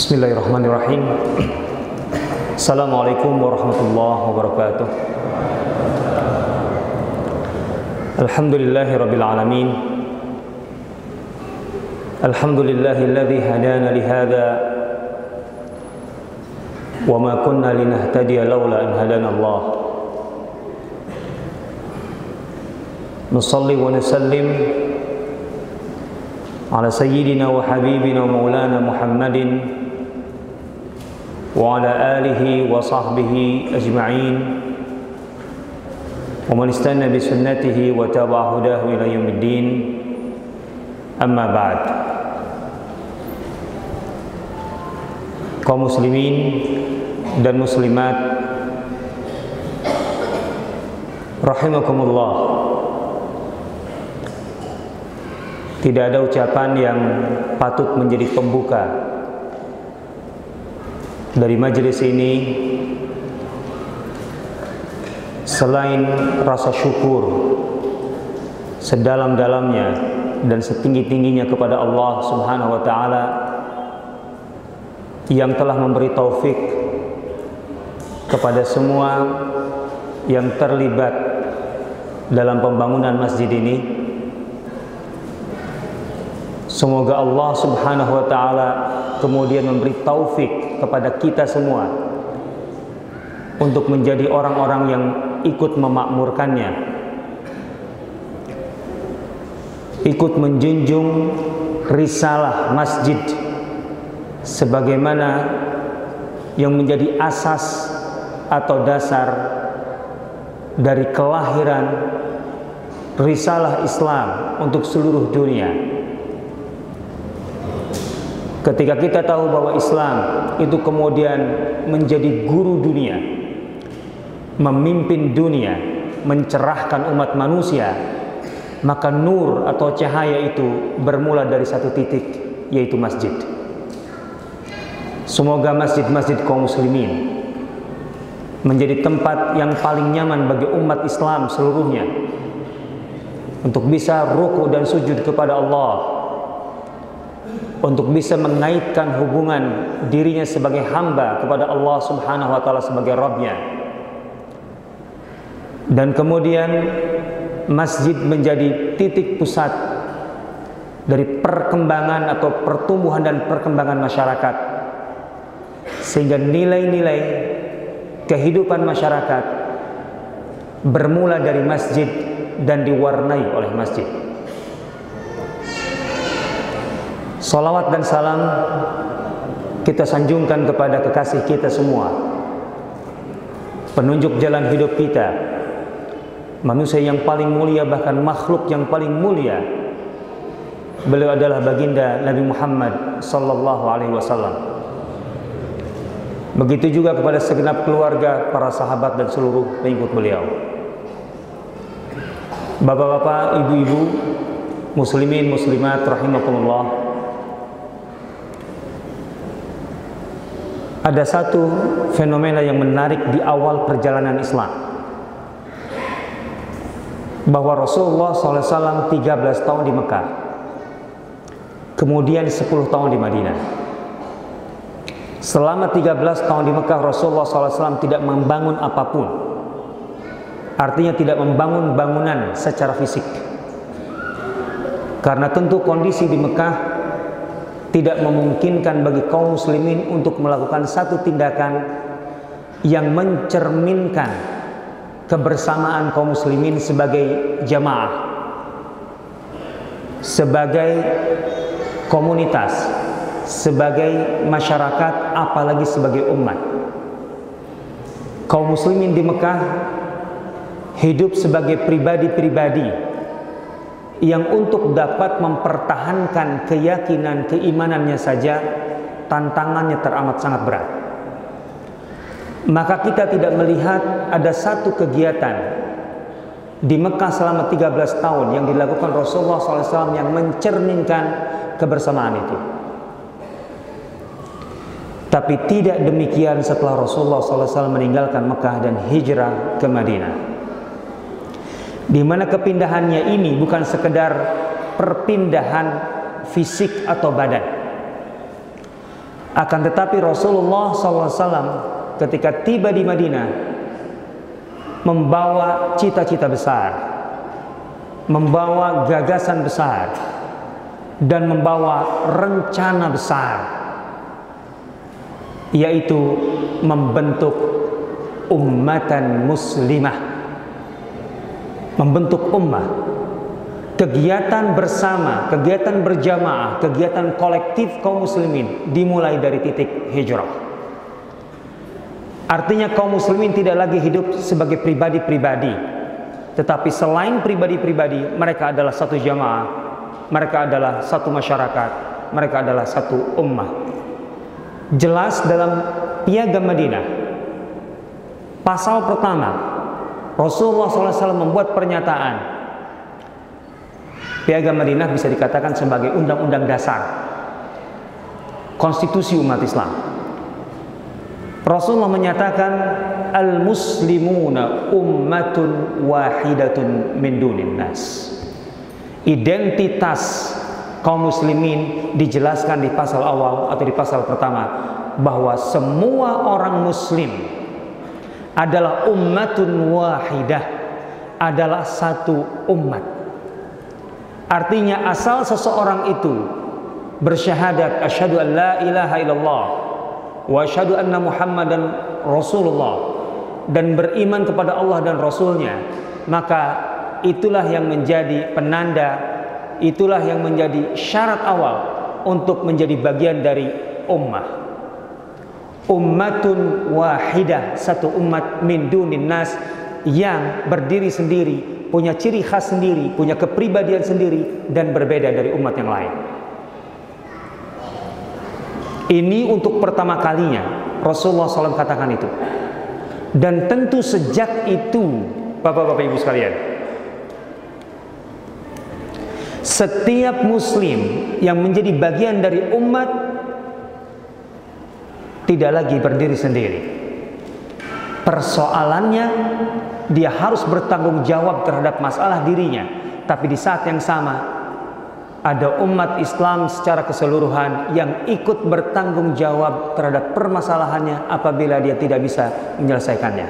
Bismillahirrahmanirrahim Assalamualaikum warahmatullahi wabarakatuh Alhamdulillahi rabbil alamin Alhamdulillahilladzi hadana lihada wa ma kunna linahtadiya laula an hadana Allah Nusalli wa nusallim على سيدنا وحبيبنا ومولانا محمد وعلى آله وصحبه أجمعين ومن استنى بسنته وتابع هداه إلى يوم الدين أما بعد kaum muslimin dan muslimat rahimakumullah tidak ada ucapan yang patut menjadi pembuka dari majelis ini selain rasa syukur sedalam-dalamnya dan setinggi-tingginya kepada Allah Subhanahu wa taala yang telah memberi taufik kepada semua yang terlibat dalam pembangunan masjid ini Semoga Allah Subhanahu wa taala kemudian memberi taufik kepada kita semua untuk menjadi orang-orang yang ikut memakmurkannya. Ikut menjunjung risalah masjid sebagaimana yang menjadi asas atau dasar dari kelahiran risalah Islam untuk seluruh dunia. Ketika kita tahu bahwa Islam itu kemudian menjadi guru dunia, memimpin dunia, mencerahkan umat manusia, maka nur atau cahaya itu bermula dari satu titik, yaitu masjid. Semoga masjid-masjid kaum muslimin menjadi tempat yang paling nyaman bagi umat Islam seluruhnya untuk bisa ruku dan sujud kepada Allah untuk bisa mengaitkan hubungan dirinya sebagai hamba kepada Allah Subhanahu wa taala sebagai Rabbnya. Dan kemudian masjid menjadi titik pusat dari perkembangan atau pertumbuhan dan perkembangan masyarakat. Sehingga nilai-nilai kehidupan masyarakat bermula dari masjid dan diwarnai oleh masjid. Salawat dan salam kita sanjungkan kepada kekasih kita semua. Penunjuk jalan hidup kita. Manusia yang paling mulia bahkan makhluk yang paling mulia. Beliau adalah baginda Nabi Muhammad sallallahu alaihi wasallam. Begitu juga kepada segenap keluarga, para sahabat dan seluruh pengikut beliau. Bapak-bapak, ibu-ibu, muslimin, muslimat rahimakumullah ada satu fenomena yang menarik di awal perjalanan Islam. Bahwa Rasulullah SAW 13 tahun di Mekah. Kemudian 10 tahun di Madinah. Selama 13 tahun di Mekah Rasulullah SAW tidak membangun apa pun. Artinya tidak membangun bangunan secara fisik. Karena tentu kondisi di Mekah tidak memungkinkan bagi kaum muslimin untuk melakukan satu tindakan yang mencerminkan kebersamaan kaum muslimin sebagai jamaah sebagai komunitas sebagai masyarakat apalagi sebagai umat. Kaum muslimin di Mekah hidup sebagai pribadi-pribadi yang untuk dapat mempertahankan keyakinan keimanannya saja tantangannya teramat sangat berat. Maka kita tidak melihat ada satu kegiatan di Mekah selama 13 tahun yang dilakukan Rasulullah SAW yang mencerminkan kebersamaan itu. Tapi tidak demikian setelah Rasulullah SAW meninggalkan Mekah dan hijrah ke Madinah di mana kepindahannya ini bukan sekedar perpindahan fisik atau badan. Akan tetapi Rasulullah SAW ketika tiba di Madinah membawa cita-cita besar, membawa gagasan besar, dan membawa rencana besar, yaitu membentuk ummatan muslimah, membentuk ummah kegiatan bersama, kegiatan berjamaah, kegiatan kolektif kaum muslimin dimulai dari titik hijrah. Artinya kaum muslimin tidak lagi hidup sebagai pribadi-pribadi, tetapi selain pribadi-pribadi, mereka adalah satu jamaah, mereka adalah satu masyarakat, mereka adalah satu ummah. Jelas dalam Piagam Madinah, pasal pertama, Rasulullah SAW membuat pernyataan Piagam Madinah bisa dikatakan sebagai undang-undang dasar konstitusi umat Islam. Rasulullah menyatakan al-muslimuna ummatun wahidatun min dunin nas. Identitas kaum muslimin dijelaskan di pasal awal atau di pasal pertama bahwa semua orang muslim adalah ummatun wahidah. Adalah satu umat. Artinya asal seseorang itu bersyahadat asyhadu an la ilaha illallah wa asyhadu anna muhammadan rasulullah dan beriman kepada Allah dan rasulnya maka itulah yang menjadi penanda itulah yang menjadi syarat awal untuk menjadi bagian dari ummah ummatun wahidah satu umat min dunin nas yang berdiri sendiri punya ciri khas sendiri, punya kepribadian sendiri dan berbeda dari umat yang lain. Ini untuk pertama kalinya Rasulullah SAW katakan itu. Dan tentu sejak itu, Bapak-bapak Ibu sekalian, setiap muslim yang menjadi bagian dari umat tidak lagi berdiri sendiri. Persoalannya dia harus bertanggung jawab terhadap masalah dirinya. Tapi di saat yang sama ada umat Islam secara keseluruhan yang ikut bertanggung jawab terhadap permasalahannya apabila dia tidak bisa menyelesaikannya.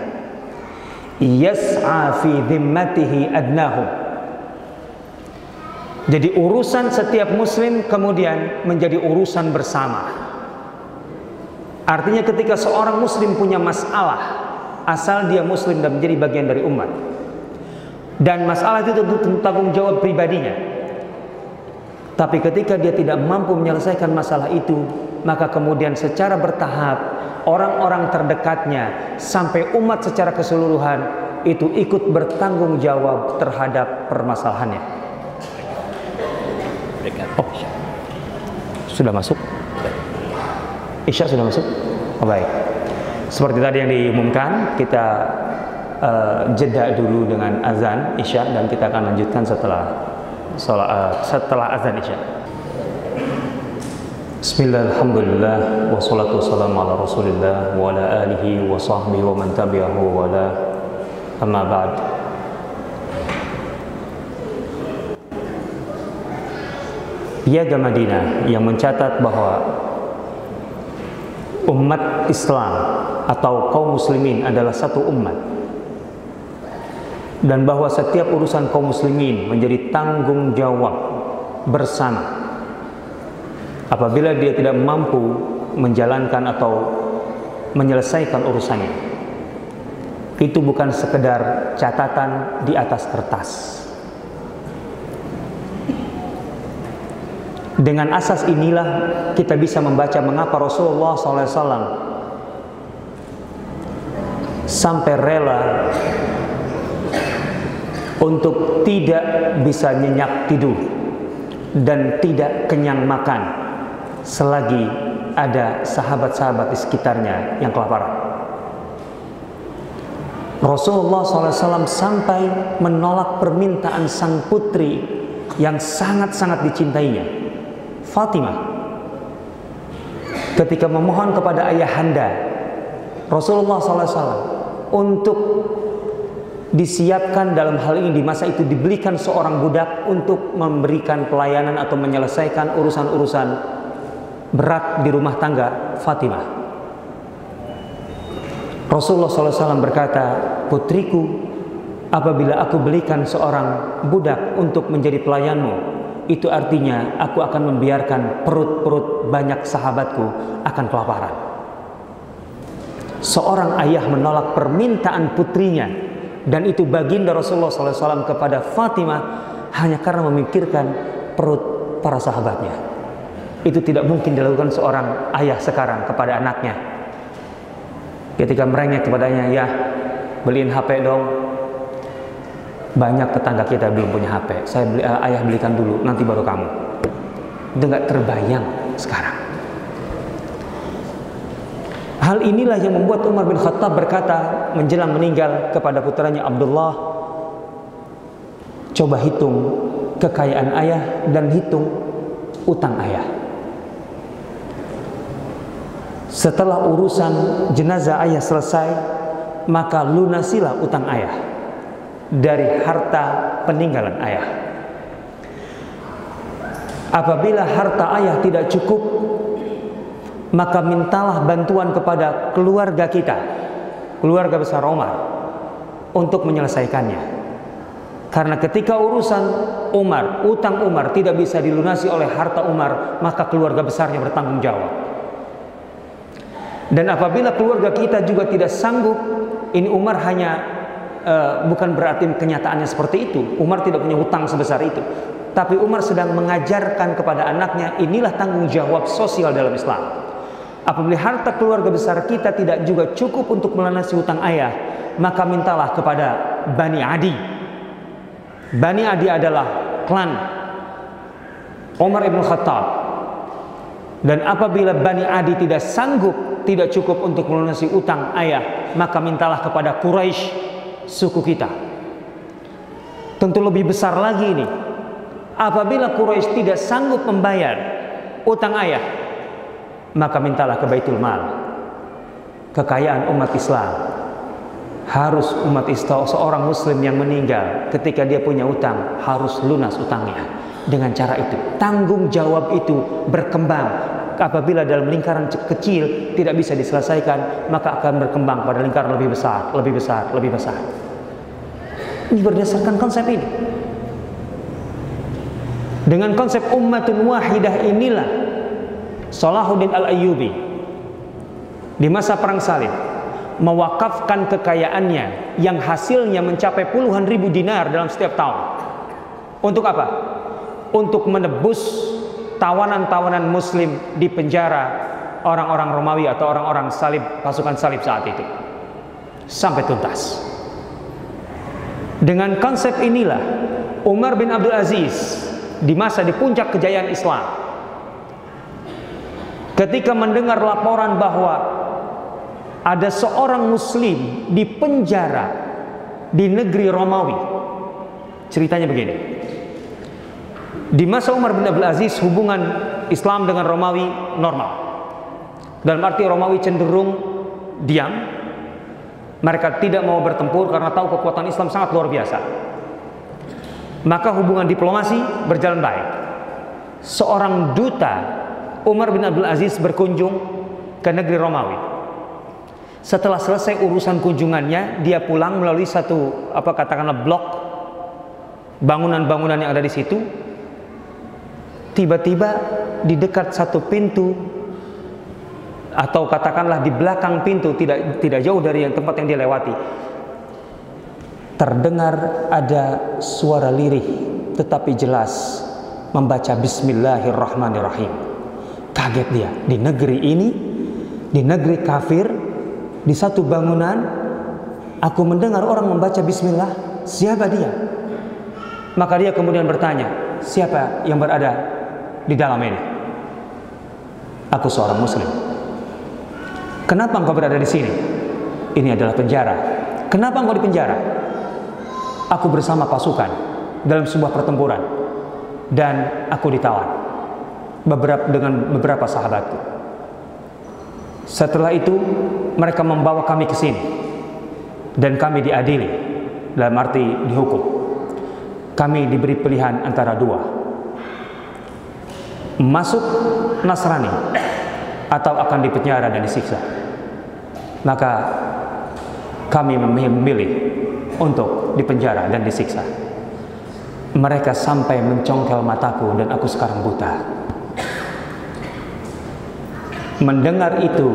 Jadi urusan setiap muslim kemudian menjadi urusan bersama. Artinya ketika seorang muslim punya masalah asal dia muslim dan menjadi bagian dari umat. Dan masalah itu tentu tanggung jawab pribadinya. Tapi ketika dia tidak mampu menyelesaikan masalah itu, maka kemudian secara bertahap orang-orang terdekatnya sampai umat secara keseluruhan itu ikut bertanggung jawab terhadap permasalahannya. Oh, sudah masuk? Isya sudah masuk? Oh, baik. Seperti tadi yang diumumkan, kita uh, jeda dulu dengan azan Isya dan kita akan lanjutkan setelah sholat, uh, setelah azan Isya. Bismillahirrahmanirrahim Wassalatu wassalamu ala rasulillah Wa ala alihi wa sahbihi wa man tabi'ahu wa ala Amma ba'd Piagam Madinah yang mencatat bahwa umat Islam atau kaum muslimin adalah satu umat. Dan bahwa setiap urusan kaum muslimin menjadi tanggung jawab bersama. Apabila dia tidak mampu menjalankan atau menyelesaikan urusannya. Itu bukan sekedar catatan di atas kertas Dengan asas inilah kita bisa membaca mengapa Rasulullah SAW sampai rela untuk tidak bisa nyenyak tidur dan tidak kenyang makan selagi ada sahabat-sahabat di sekitarnya yang kelaparan. Rasulullah SAW sampai menolak permintaan sang putri yang sangat-sangat dicintainya Fatimah ketika memohon kepada ayahanda Rasulullah SAW untuk disiapkan dalam hal ini di masa itu dibelikan seorang budak untuk memberikan pelayanan atau menyelesaikan urusan-urusan berat di rumah tangga Fatimah. Rasulullah SAW berkata, putriku, apabila aku belikan seorang budak untuk menjadi pelayanmu, itu artinya aku akan membiarkan perut-perut banyak sahabatku akan kelaparan. Seorang ayah menolak permintaan putrinya dan itu baginda Rasulullah SAW kepada Fatimah hanya karena memikirkan perut para sahabatnya. Itu tidak mungkin dilakukan seorang ayah sekarang kepada anaknya. Ketika merengek kepadanya, ya beliin HP dong. Banyak tetangga kita belum punya HP. Saya beli, uh, ayah belikan dulu, nanti baru kamu. Itu nggak terbayang sekarang. Hal inilah yang membuat Umar bin Khattab berkata menjelang meninggal kepada putranya Abdullah, coba hitung kekayaan ayah dan hitung utang ayah. Setelah urusan jenazah ayah selesai, maka lunasilah utang ayah dari harta peninggalan ayah. Apabila harta ayah tidak cukup, maka mintalah bantuan kepada keluarga kita, keluarga besar Omar, untuk menyelesaikannya. Karena ketika urusan Umar, utang Umar tidak bisa dilunasi oleh harta Umar, maka keluarga besarnya bertanggung jawab. Dan apabila keluarga kita juga tidak sanggup, ini Umar hanya uh, bukan berarti kenyataannya seperti itu. Umar tidak punya hutang sebesar itu. Tapi Umar sedang mengajarkan kepada anaknya, inilah tanggung jawab sosial dalam Islam. Apabila harta keluarga besar kita tidak juga cukup untuk melunasi hutang ayah, maka mintalah kepada Bani Adi, Bani Adi adalah klan Umar ibn Khattab. Dan apabila Bani Adi tidak sanggup, tidak cukup untuk melunasi utang ayah, maka mintalah kepada Quraisy suku kita. Tentu lebih besar lagi ini. Apabila Quraisy tidak sanggup membayar utang ayah, maka mintalah ke Baitul Mal. Kekayaan umat Islam harus umat Islam seorang muslim yang meninggal ketika dia punya utang harus lunas utangnya dengan cara itu tanggung jawab itu berkembang apabila dalam lingkaran kecil tidak bisa diselesaikan maka akan berkembang pada lingkaran lebih besar lebih besar lebih besar ini berdasarkan konsep ini dengan konsep ummatun wahidah inilah Salahuddin Al-Ayyubi di masa perang salib mewakafkan kekayaannya yang hasilnya mencapai puluhan ribu dinar dalam setiap tahun. Untuk apa? Untuk menebus tawanan-tawanan muslim di penjara orang-orang Romawi atau orang-orang salib pasukan salib saat itu. Sampai tuntas. Dengan konsep inilah Umar bin Abdul Aziz di masa di puncak kejayaan Islam ketika mendengar laporan bahwa ada seorang muslim di penjara di negeri Romawi. Ceritanya begini. Di masa Umar bin Abdul Aziz hubungan Islam dengan Romawi normal. Dalam arti Romawi cenderung diam. Mereka tidak mau bertempur karena tahu kekuatan Islam sangat luar biasa. Maka hubungan diplomasi berjalan baik. Seorang duta Umar bin Abdul Aziz berkunjung ke negeri Romawi setelah selesai urusan kunjungannya, dia pulang melalui satu apa katakanlah blok bangunan-bangunan yang ada di situ. Tiba-tiba di dekat satu pintu atau katakanlah di belakang pintu tidak tidak jauh dari yang tempat yang dia lewati terdengar ada suara lirih tetapi jelas membaca bismillahirrahmanirrahim. Kaget dia di negeri ini di negeri kafir di satu bangunan aku mendengar orang membaca bismillah siapa dia? Maka dia kemudian bertanya siapa yang berada di dalam ini. Aku seorang muslim. Kenapa engkau berada di sini? Ini adalah penjara. Kenapa engkau di penjara? Aku bersama pasukan dalam sebuah pertempuran dan aku ditawan beberapa dengan beberapa sahabatku. Setelah itu mereka membawa kami ke sini dan kami diadili dalam arti dihukum. Kami diberi pilihan antara dua. Masuk Nasrani atau akan dipenjara dan disiksa. Maka kami memilih untuk dipenjara dan disiksa. Mereka sampai mencongkel mataku dan aku sekarang buta. Mendengar itu,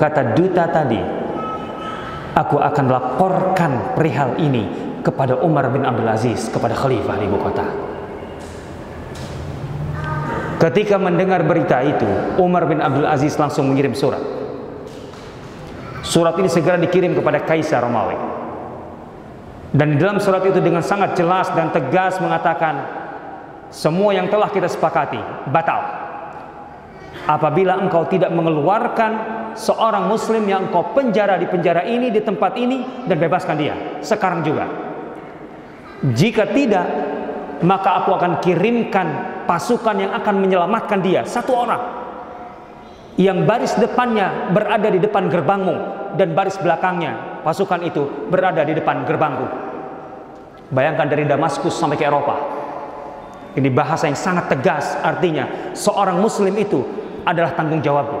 kata duta tadi, aku akan laporkan perihal ini kepada Umar bin Abdul Aziz, kepada khalifah di ibu kota. Ketika mendengar berita itu, Umar bin Abdul Aziz langsung mengirim surat. Surat ini segera dikirim kepada Kaisar Romawi. Dan di dalam surat itu dengan sangat jelas dan tegas mengatakan semua yang telah kita sepakati batal. Apabila engkau tidak mengeluarkan seorang muslim yang engkau penjara di penjara ini di tempat ini dan bebaskan dia sekarang juga. Jika tidak, maka aku akan kirimkan pasukan yang akan menyelamatkan dia. Satu orang yang baris depannya berada di depan gerbangmu dan baris belakangnya pasukan itu berada di depan gerbangku. Bayangkan dari Damaskus sampai ke Eropa. Ini bahasa yang sangat tegas artinya seorang muslim itu adalah tanggung jawabku.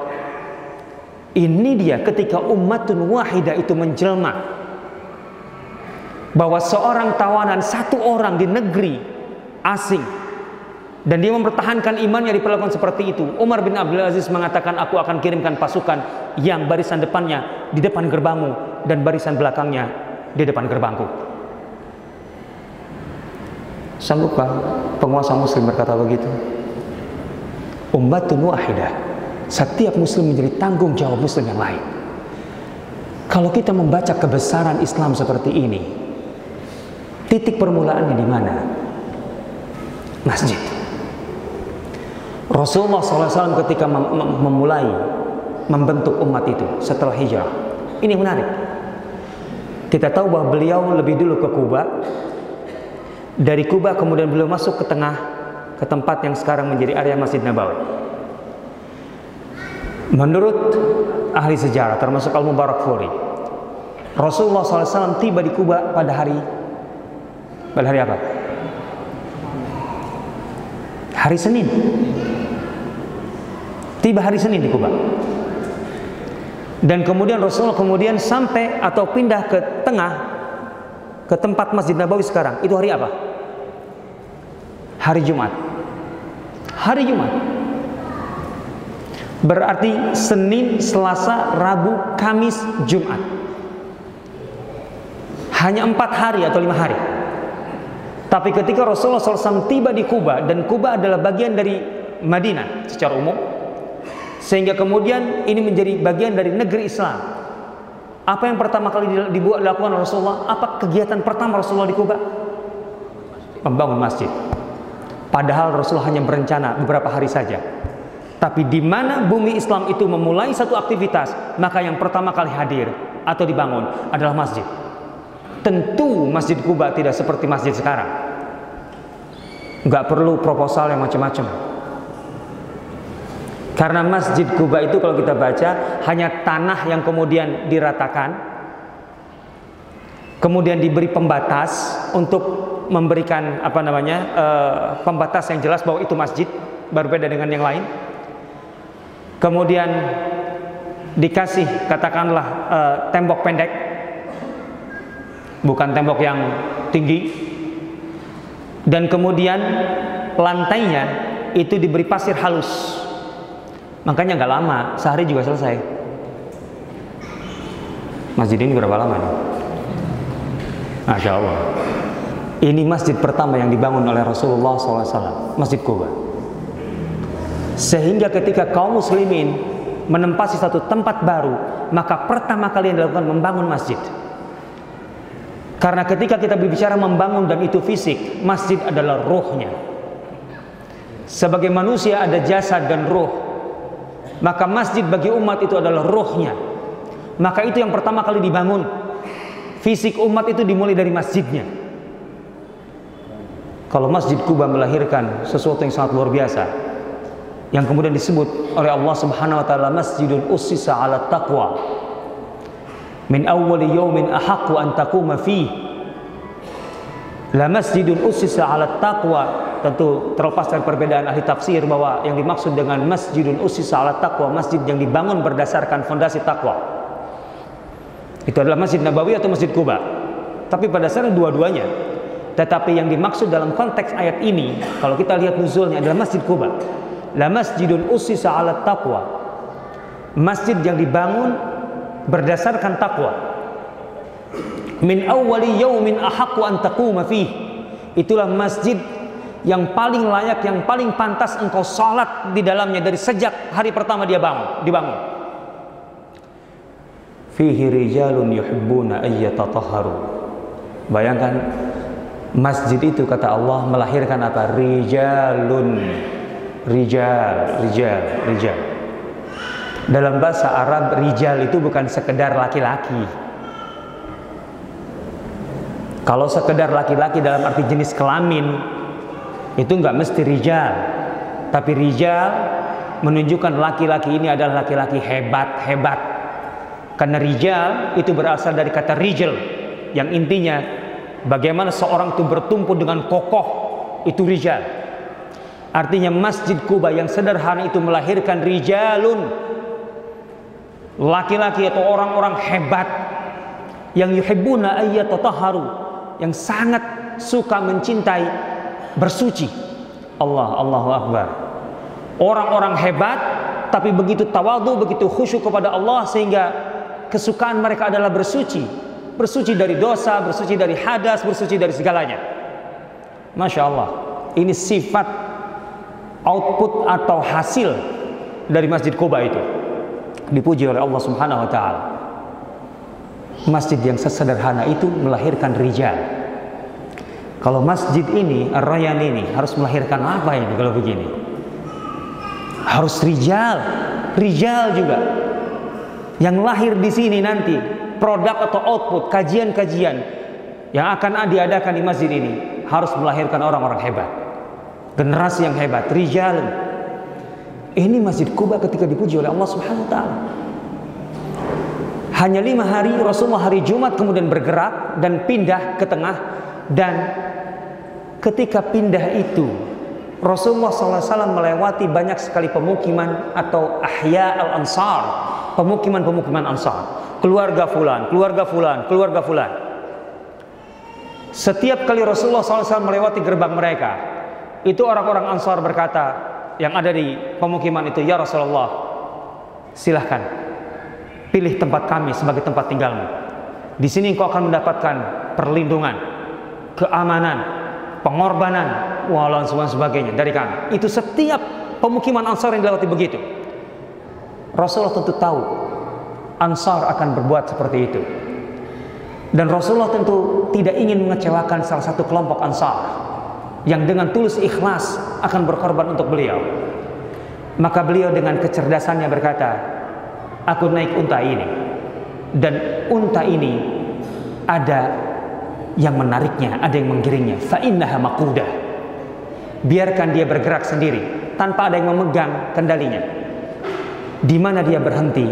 Ini dia ketika umatun wahidah itu menjelma bahwa seorang tawanan satu orang di negeri asing dan dia mempertahankan imannya diperlakukan seperti itu. Umar bin Abdul Aziz mengatakan, aku akan kirimkan pasukan yang barisan depannya di depan gerbangmu dan barisan belakangnya di depan gerbangku. Sanggupkah penguasa muslim berkata begitu? Ummatun wahidah. Setiap muslim menjadi tanggung jawab muslim yang lain. Kalau kita membaca kebesaran Islam seperti ini, titik permulaannya di mana? Masjid. Rasulullah SAW ketika mem memulai membentuk umat itu setelah hijrah. Ini menarik. Kita tahu bahwa beliau lebih dulu ke Kuba. Dari Kuba kemudian beliau masuk ke tengah ke tempat yang sekarang menjadi area Masjid Nabawi. Menurut ahli sejarah termasuk Al Mubarak Furi, Rasulullah SAW tiba di Kuba pada hari pada hari apa? Hari Senin tiba hari Senin di Kuba. Dan kemudian Rasulullah kemudian sampai atau pindah ke tengah ke tempat Masjid Nabawi sekarang. Itu hari apa? Hari Jumat. Hari Jumat. Berarti Senin, Selasa, Rabu, Kamis, Jumat. Hanya empat hari atau lima hari. Tapi ketika Rasulullah SAW tiba di Kuba dan Kuba adalah bagian dari Madinah secara umum, sehingga kemudian ini menjadi bagian dari negeri Islam. Apa yang pertama kali dibuat dilakukan Rasulullah? Apa kegiatan pertama Rasulullah di Kuba? Membangun masjid. Padahal Rasulullah hanya berencana beberapa hari saja. Tapi di mana bumi Islam itu memulai satu aktivitas, maka yang pertama kali hadir atau dibangun adalah masjid. Tentu Masjid Kuba tidak seperti masjid sekarang. Nggak perlu proposal yang macam-macam karena Masjid Kuba itu kalau kita baca hanya tanah yang kemudian diratakan, kemudian diberi pembatas untuk memberikan apa namanya uh, pembatas yang jelas bahwa itu masjid, berbeda dengan yang lain. Kemudian dikasih katakanlah uh, tembok pendek, bukan tembok yang tinggi, dan kemudian lantainya itu diberi pasir halus Makanya nggak lama, sehari juga selesai. Masjid ini berapa lama nih? Masya Allah. Ini masjid pertama yang dibangun oleh Rasulullah SAW, Masjid Kuba. Sehingga ketika kaum muslimin menempati satu tempat baru, maka pertama kali yang dilakukan membangun masjid. Karena ketika kita berbicara membangun dan itu fisik, masjid adalah rohnya. Sebagai manusia ada jasad dan roh. Maka masjid bagi umat itu adalah rohnya. Maka itu yang pertama kali dibangun. Fisik umat itu dimulai dari masjidnya. Kalau Masjid Kuba melahirkan sesuatu yang sangat luar biasa yang kemudian disebut oleh Allah Subhanahu wa taala Masjidun Ussisa 'ala Taqwa. Min awwali yaumin ahaqqu an taquma fi. La masjidun ussisa 'ala taqwa tentu terlepas dari perbedaan ahli tafsir bahwa yang dimaksud dengan masjidun ussisa 'ala taqwa masjid yang dibangun berdasarkan fondasi takwa. Itu adalah Masjid Nabawi atau Masjid Kuba. Tapi pada dasarnya dua-duanya. Tetapi yang dimaksud dalam konteks ayat ini kalau kita lihat nuzulnya adalah Masjid Kuba. La masjidun ussisa 'ala taqwa. Masjid yang dibangun berdasarkan takwa min awwali yaumin ahaqqu an taquma fih itulah masjid yang paling layak yang paling pantas engkau salat di dalamnya dari sejak hari pertama dia bangun dibangun. Fihi rijalun yuhibbuna ayyatatahharu bayangkan masjid itu kata Allah melahirkan apa? Rijalun. Rijal rijal rijal. Dalam bahasa Arab rijal itu bukan sekedar laki-laki. Kalau sekedar laki-laki dalam arti jenis kelamin itu nggak mesti rijal. Tapi rijal menunjukkan laki-laki ini adalah laki-laki hebat-hebat. Karena rijal itu berasal dari kata rijal yang intinya bagaimana seorang itu bertumpu dengan kokoh itu rijal. Artinya Masjid Kuba yang sederhana itu melahirkan rijalun laki-laki atau orang-orang hebat yang yuhibbuna ayyatataharu yang sangat suka mencintai bersuci. Allah, Allahu Akbar. Orang-orang hebat tapi begitu tawadu, begitu khusyuk kepada Allah sehingga kesukaan mereka adalah bersuci. Bersuci dari dosa, bersuci dari hadas, bersuci dari segalanya. Masya Allah. Ini sifat output atau hasil dari Masjid Kuba itu. Dipuji oleh Allah Subhanahu wa taala masjid yang sesederhana itu melahirkan rijal. Kalau masjid ini, Ar-Rayyan ini harus melahirkan apa ini kalau begini? Harus rijal, rijal juga. Yang lahir di sini nanti produk atau output kajian-kajian yang akan diadakan di masjid ini harus melahirkan orang-orang hebat. Generasi yang hebat, rijal. Ini Masjid Kuba ketika dipuji oleh Allah Subhanahu wa taala. Hanya lima hari Rasulullah hari Jumat kemudian bergerak dan pindah ke tengah dan ketika pindah itu Rasulullah SAW melewati banyak sekali pemukiman atau ahya al-ansar pemukiman-pemukiman ansar. Keluarga fulan, keluarga fulan, keluarga fulan. Setiap kali Rasulullah SAW melewati gerbang mereka itu orang-orang ansar berkata yang ada di pemukiman itu ya Rasulullah silahkan pilih tempat kami sebagai tempat tinggalmu. Di sini engkau akan mendapatkan perlindungan, keamanan, pengorbanan, walau sebagainya dari kami. Itu setiap pemukiman Ansar yang dilewati begitu. Rasulullah tentu tahu Ansar akan berbuat seperti itu. Dan Rasulullah tentu tidak ingin mengecewakan salah satu kelompok Ansar yang dengan tulus ikhlas akan berkorban untuk beliau. Maka beliau dengan kecerdasannya berkata, aku naik unta ini dan unta ini ada yang menariknya, ada yang menggiringnya. Fa innaha maqudah. Biarkan dia bergerak sendiri tanpa ada yang memegang kendalinya. Di mana dia berhenti,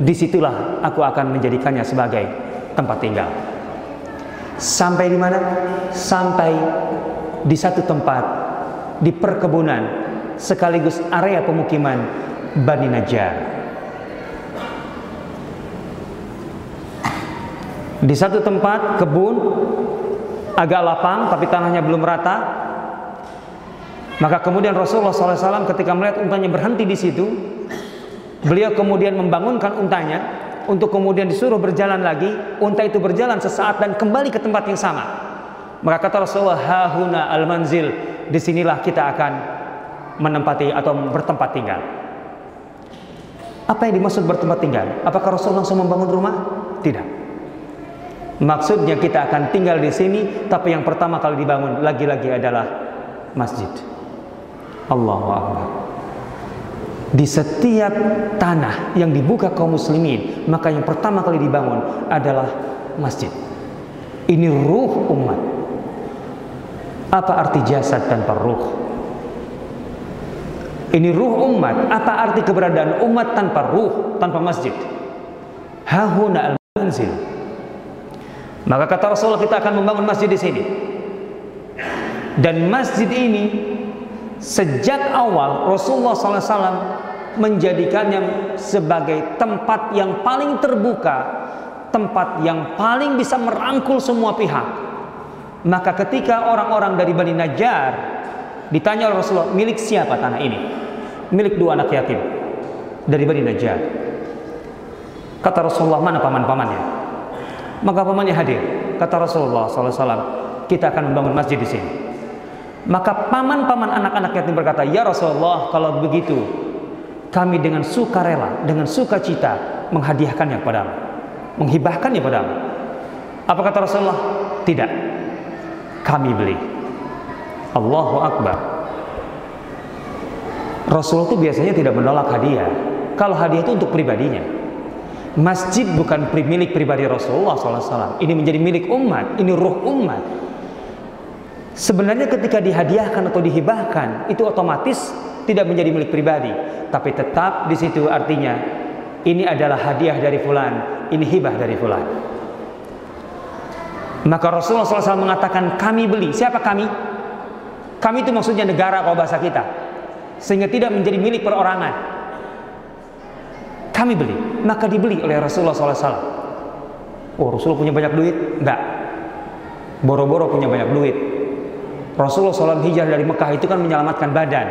di situlah aku akan menjadikannya sebagai tempat tinggal. Sampai di mana? Sampai di satu tempat di perkebunan sekaligus area pemukiman Bani Najjar. Di satu tempat kebun agak lapang tapi tanahnya belum rata. Maka kemudian Rasulullah SAW ketika melihat untanya berhenti di situ, beliau kemudian membangunkan untanya untuk kemudian disuruh berjalan lagi. Unta itu berjalan sesaat dan kembali ke tempat yang sama. Maka kata Rasulullah, "Hahuna al-manzil." Di sinilah kita akan menempati atau bertempat tinggal. Apa yang dimaksud bertempat tinggal? Apakah Rasul langsung membangun rumah? Tidak. Maksudnya kita akan tinggal di sini, tapi yang pertama kali dibangun lagi-lagi adalah masjid. Allahu Akbar. Di setiap tanah yang dibuka kaum muslimin, maka yang pertama kali dibangun adalah masjid. Ini ruh umat. Apa arti jasad tanpa ruh? Ini ruh umat. Apa arti keberadaan umat tanpa ruh, tanpa masjid? Hahuna al-manzil. Maka kata Rasulullah kita akan membangun masjid di sini. Dan masjid ini sejak awal Rasulullah SAW menjadikannya sebagai tempat yang paling terbuka, tempat yang paling bisa merangkul semua pihak. Maka ketika orang-orang dari Bani Najjar ditanya oleh Rasulullah, milik siapa tanah ini? Milik dua anak yatim dari Bani Najjar. Kata Rasulullah, mana paman-pamannya? Maka pamannya hadir. Kata Rasulullah SAW, kita akan membangun masjid di sini. Maka paman-paman anak-anak yatim berkata, "Ya Rasulullah, kalau begitu kami dengan sukarela, dengan sukacita menghadiahkannya kepadamu, menghibahkannya padamu." Apa kata Rasulullah? Tidak. Kami beli. Allahu Akbar. Rasul itu biasanya tidak menolak hadiah. Kalau hadiah itu untuk pribadinya. Masjid bukan milik pribadi Rasulullah SAW. Ini menjadi milik umat. Ini ruh umat Sebenarnya ketika dihadiahkan atau dihibahkan itu otomatis tidak menjadi milik pribadi, tapi tetap di situ artinya ini adalah hadiah dari fulan, ini hibah dari fulan. Maka Rasulullah SAW mengatakan kami beli. Siapa kami? Kami itu maksudnya negara kalau bahasa kita. Sehingga tidak menjadi milik perorangan. Kami beli. Maka dibeli oleh Rasulullah SAW. Oh Rasulullah punya banyak duit? Enggak. Boro-boro punya banyak duit. Rasulullah SAW hijrah dari Mekah itu kan menyelamatkan badan.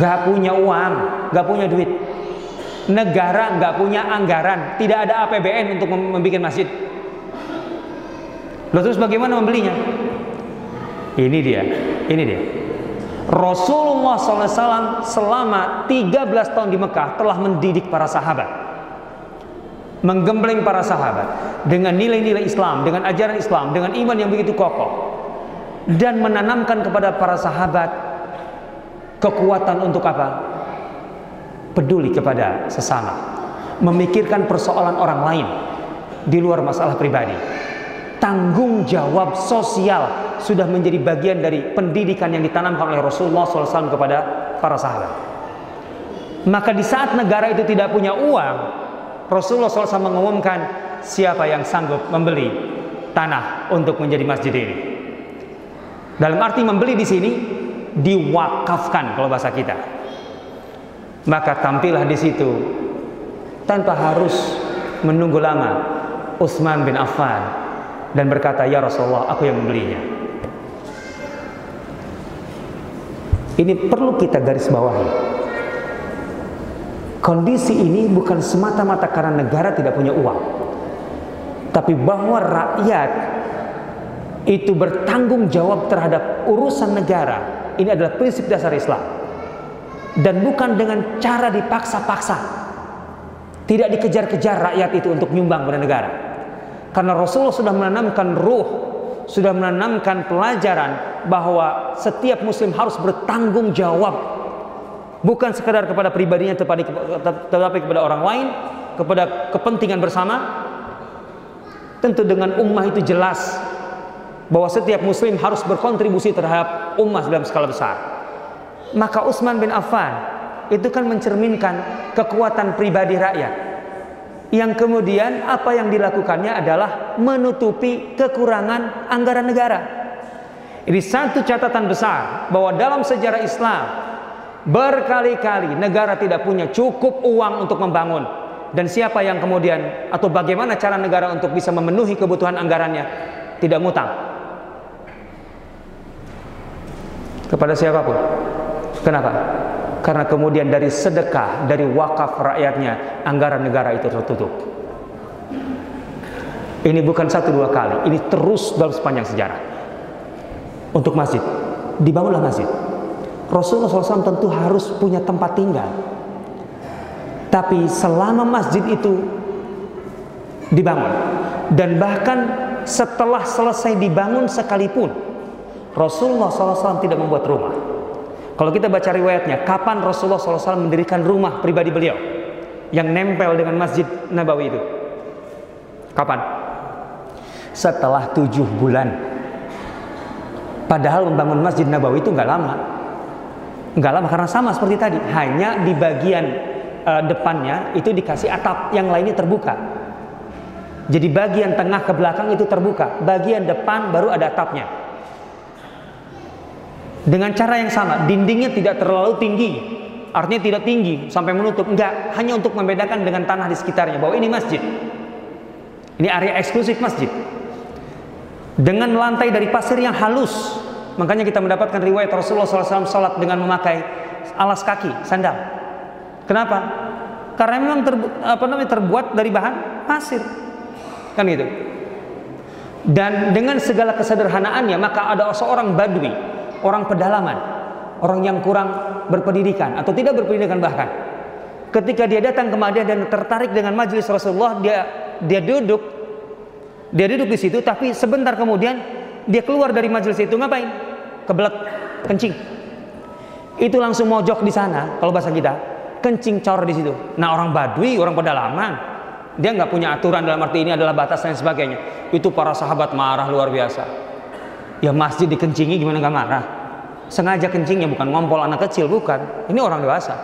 Gak punya uang, gak punya duit. Negara gak punya anggaran, tidak ada APBN untuk membuat masjid. Lalu terus bagaimana membelinya? Ini dia, ini dia. Rasulullah SAW selama 13 tahun di Mekah telah mendidik para sahabat menggembleng para sahabat dengan nilai-nilai Islam, dengan ajaran Islam, dengan iman yang begitu kokoh dan menanamkan kepada para sahabat kekuatan untuk apa? Peduli kepada sesama, memikirkan persoalan orang lain di luar masalah pribadi. Tanggung jawab sosial sudah menjadi bagian dari pendidikan yang ditanamkan oleh Rasulullah SAW kepada para sahabat. Maka di saat negara itu tidak punya uang, Rasulullah SAW mengumumkan siapa yang sanggup membeli tanah untuk menjadi masjid ini. Dalam arti membeli di sini diwakafkan kalau bahasa kita. Maka tampillah di situ tanpa harus menunggu lama Utsman bin Affan dan berkata, "Ya Rasulullah, aku yang membelinya." Ini perlu kita garis bawahi. Kondisi ini bukan semata-mata karena negara tidak punya uang, tapi bahwa rakyat itu bertanggung jawab terhadap urusan negara. Ini adalah prinsip dasar Islam. Dan bukan dengan cara dipaksa-paksa. Tidak dikejar-kejar rakyat itu untuk nyumbang pada negara. Karena Rasulullah sudah menanamkan ruh, sudah menanamkan pelajaran bahwa setiap muslim harus bertanggung jawab bukan sekedar kepada pribadinya tetapi kepada orang lain, kepada kepentingan bersama. Tentu dengan ummah itu jelas bahwa setiap muslim harus berkontribusi terhadap umat dalam skala besar. Maka Utsman bin Affan itu kan mencerminkan kekuatan pribadi rakyat. Yang kemudian apa yang dilakukannya adalah menutupi kekurangan anggaran negara. Ini satu catatan besar bahwa dalam sejarah Islam berkali-kali negara tidak punya cukup uang untuk membangun dan siapa yang kemudian atau bagaimana cara negara untuk bisa memenuhi kebutuhan anggarannya tidak ngutang kepada siapa pun. Kenapa? Karena kemudian dari sedekah, dari wakaf rakyatnya, anggaran negara itu tertutup. Ini bukan satu dua kali, ini terus dalam sepanjang sejarah. Untuk masjid, dibangunlah masjid. Rasulullah SAW tentu harus punya tempat tinggal. Tapi selama masjid itu dibangun, dan bahkan setelah selesai dibangun sekalipun, Rasulullah SAW tidak membuat rumah. Kalau kita baca riwayatnya, kapan Rasulullah SAW mendirikan rumah pribadi beliau yang nempel dengan Masjid Nabawi itu? Kapan? Setelah tujuh bulan. Padahal membangun Masjid Nabawi itu nggak lama, nggak lama karena sama seperti tadi. Hanya di bagian uh, depannya itu dikasih atap, yang lainnya terbuka. Jadi bagian tengah ke belakang itu terbuka, bagian depan baru ada atapnya. Dengan cara yang sama, dindingnya tidak terlalu tinggi. Artinya tidak tinggi sampai menutup, enggak, hanya untuk membedakan dengan tanah di sekitarnya bahwa ini masjid. Ini area eksklusif masjid. Dengan lantai dari pasir yang halus. Makanya kita mendapatkan riwayat Rasulullah SAW salat dengan memakai alas kaki, sandal. Kenapa? Karena memang terbu apa namanya terbuat dari bahan pasir. Kan gitu. Dan dengan segala kesederhanaannya maka ada seorang badui orang pedalaman, orang yang kurang berpendidikan atau tidak berpendidikan bahkan. Ketika dia datang ke Madinah dan tertarik dengan majelis Rasulullah, dia dia duduk dia duduk di situ tapi sebentar kemudian dia keluar dari majelis itu ngapain? Kebelet kencing. Itu langsung mojok di sana kalau bahasa kita, kencing cor di situ. Nah, orang Badui, orang pedalaman, dia nggak punya aturan dalam arti ini adalah batas dan sebagainya. Itu para sahabat marah luar biasa. Ya masjid dikencingi gimana gak marah? Sengaja kencingnya bukan ngompol anak kecil, bukan. Ini orang dewasa.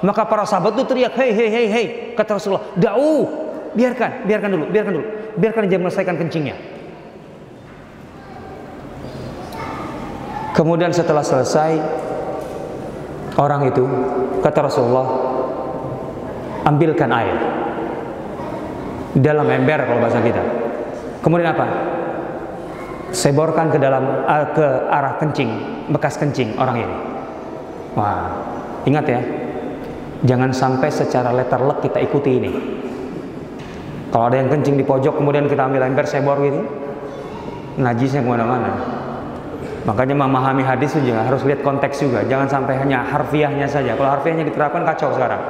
Maka para sahabat itu teriak, hei, hei, hei, hei, kata Rasulullah, da'u, biarkan, biarkan dulu, biarkan dulu, biarkan dia menyelesaikan kencingnya. Kemudian setelah selesai, orang itu, kata Rasulullah, ambilkan air dalam ember kalau bahasa kita. Kemudian apa? seborkan ke dalam uh, ke arah kencing, bekas kencing orang ini. Wah, ingat ya, jangan sampai secara letterlek kita ikuti ini. Kalau ada yang kencing di pojok kemudian kita ambil ember sebor gitu, najisnya ke mana-mana. Makanya memahami hadis juga harus lihat konteks juga, jangan sampai hanya harfiahnya saja. Kalau harfiahnya diterapkan kacau sekarang.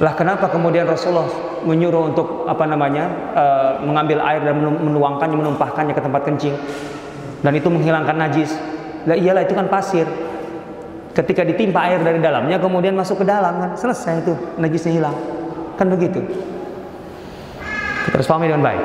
Lah kenapa kemudian Rasulullah menyuruh untuk apa namanya e, mengambil air dan menuangkannya, menumpahkannya ke tempat kencing dan itu menghilangkan najis. Lah iyalah itu kan pasir. Ketika ditimpa air dari dalamnya kemudian masuk ke dalam kan selesai itu najisnya hilang. Kan begitu. Kita harus pahami dengan baik.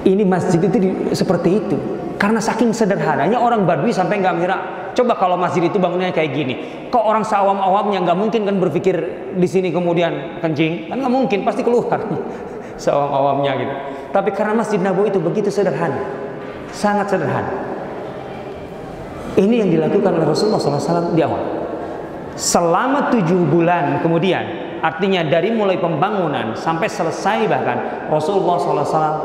Ini masjid itu di, seperti itu. Karena saking sederhananya orang Badui sampai nggak mira Coba kalau masjid itu bangunnya kayak gini, kok orang sawam-awamnya nggak mungkin kan berpikir di sini kemudian kencing, kan nggak mungkin, pasti keluar sawam-awamnya gitu. Tapi karena masjid Nabawi itu begitu sederhana, sangat sederhana. Ini yang dilakukan oleh Rasulullah SAW di awal. Selama tujuh bulan kemudian, artinya dari mulai pembangunan sampai selesai bahkan Rasulullah SAW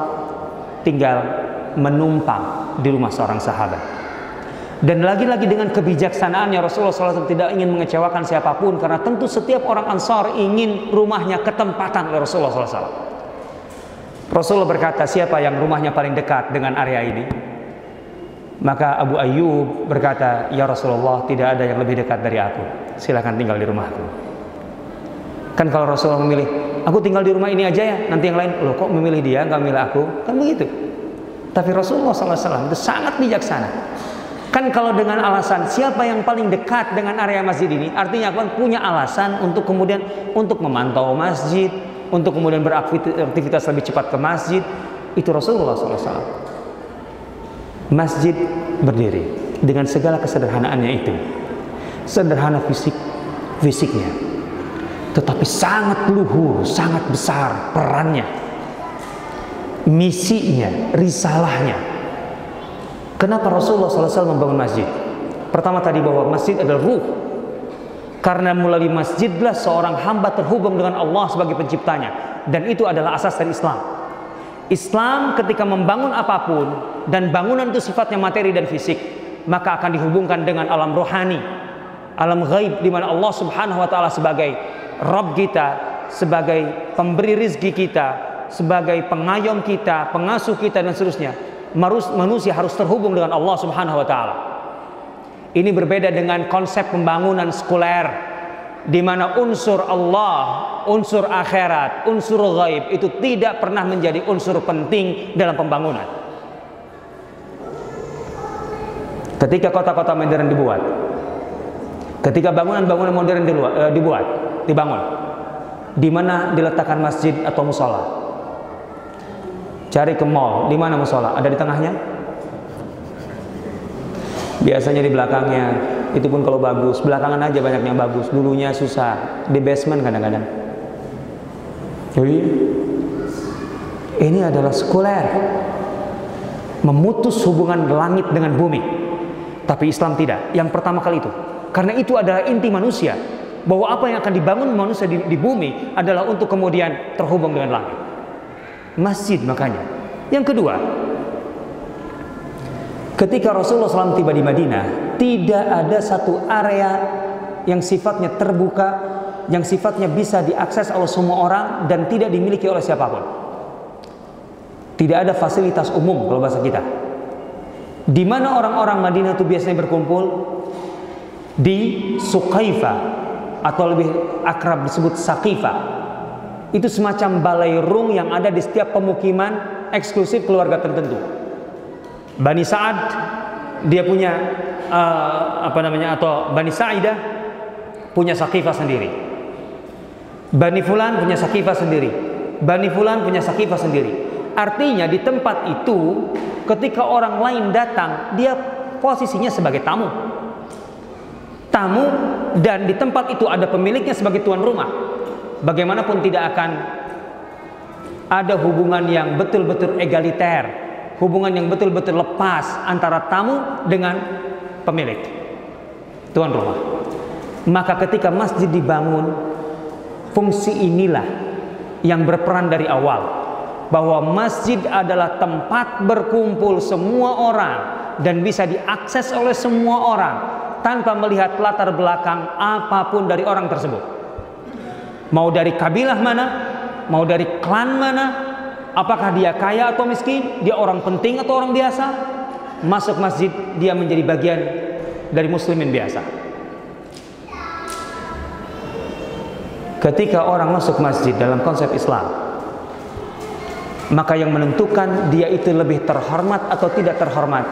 tinggal menumpang di rumah seorang sahabat. Dan lagi-lagi dengan kebijaksanaannya Rasulullah SAW tidak ingin mengecewakan siapa pun karena tentu setiap orang Ansar ingin rumahnya ketempatan oleh Rasulullah SAW. Rasulullah berkata siapa yang rumahnya paling dekat dengan area ini? Maka Abu Ayyub berkata, Ya Rasulullah tidak ada yang lebih dekat dari aku. Silahkan tinggal di rumahku. Kan kalau Rasulullah memilih, aku tinggal di rumah ini aja ya, nanti yang lain, loh kok memilih dia, nggak memilih aku? Kan begitu. Tapi Rasulullah SAW itu sangat bijaksana. Kan kalau dengan alasan siapa yang paling dekat dengan area masjid ini, artinya kan punya alasan untuk kemudian untuk memantau masjid, untuk kemudian beraktivitas lebih cepat ke masjid, itu Rasulullah SAW. Masjid berdiri dengan segala kesederhanaannya itu, sederhana fisik fisiknya, tetapi sangat luhur, sangat besar perannya, misinya, risalahnya, Kenapa Rasulullah SAW membangun masjid? Pertama tadi bahwa masjid adalah ruh. Karena melalui masjidlah seorang hamba terhubung dengan Allah sebagai penciptanya. Dan itu adalah asas dari Islam. Islam ketika membangun apa pun dan bangunan itu sifatnya materi dan fisik, maka akan dihubungkan dengan alam rohani, alam gaib di mana Allah Subhanahu wa taala sebagai Rabb kita, sebagai pemberi rizki kita, sebagai pengayom kita, pengasuh kita dan seterusnya manusia harus terhubung dengan Allah Subhanahu wa taala. Ini berbeda dengan konsep pembangunan sekuler di mana unsur Allah, unsur akhirat, unsur gaib itu tidak pernah menjadi unsur penting dalam pembangunan. Ketika kota-kota modern dibuat, ketika bangunan-bangunan modern eh, dibuat, dibangun, di mana diletakkan masjid atau musola, Cari ke mall, di mana musola? Ada di tengahnya? Biasanya di belakangnya. Itu pun kalau bagus, belakangan aja banyak yang bagus. Dulunya susah, di basement kadang-kadang. Ini adalah sekuler. Memutus hubungan langit dengan bumi. Tapi Islam tidak. Yang pertama kali itu. Karena itu adalah inti manusia. Bahwa apa yang akan dibangun manusia di, di bumi adalah untuk kemudian terhubung dengan langit. Masjid makanya. Yang kedua, ketika Rasulullah SAW tiba di Madinah, tidak ada satu area yang sifatnya terbuka, yang sifatnya bisa diakses oleh semua orang dan tidak dimiliki oleh siapa pun. Tidak ada fasilitas umum kalau bahasa kita di mana orang-orang Madinah itu biasanya berkumpul? Di Sukaifa atau lebih akrab disebut Sakifa. Itu semacam balai rung yang ada di setiap pemukiman eksklusif keluarga tertentu. Bani Sa'ad dia punya uh, apa namanya atau Bani Sa'idah punya Sakifa sendiri. Bani Fulan punya Sakifa sendiri. Bani Fulan punya Sakifa sendiri. Artinya di tempat itu ketika orang lain datang, dia posisinya sebagai tamu. Tamu dan di tempat itu ada pemiliknya sebagai tuan rumah. Bagaimanapun tidak akan ada hubungan yang betul-betul egaliter, hubungan yang betul-betul lepas antara tamu dengan pemilik tuan rumah. Maka ketika masjid dibangun, fungsi inilah yang berperan dari awal bahwa masjid adalah tempat berkumpul semua orang dan bisa diakses oleh semua orang tanpa melihat latar belakang apa pun dari orang tersebut. Mau dari kabilah mana, mau dari klan mana, apakah dia kaya atau miskin, dia orang penting atau orang biasa, masuk masjid dia menjadi bagian dari muslimin biasa. Ketika orang masuk masjid dalam konsep Islam, maka yang menentukan dia itu lebih terhormat atau tidak terhormat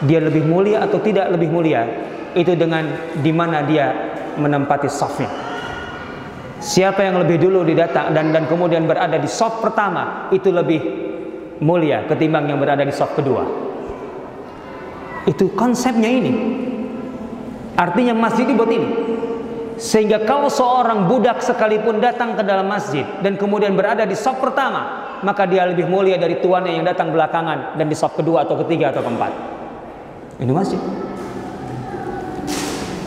dia lebih mulia atau tidak lebih mulia itu dengan di mana dia menempati safnya siapa yang lebih dulu didatang dan dan kemudian berada di saf pertama itu lebih mulia ketimbang yang berada di saf kedua itu konsepnya ini artinya masjid dibuat ini sehingga kalau seorang budak sekalipun datang ke dalam masjid dan kemudian berada di saf pertama maka dia lebih mulia dari tuannya yang datang belakangan dan di saf kedua atau ketiga atau keempat. Ini masjid.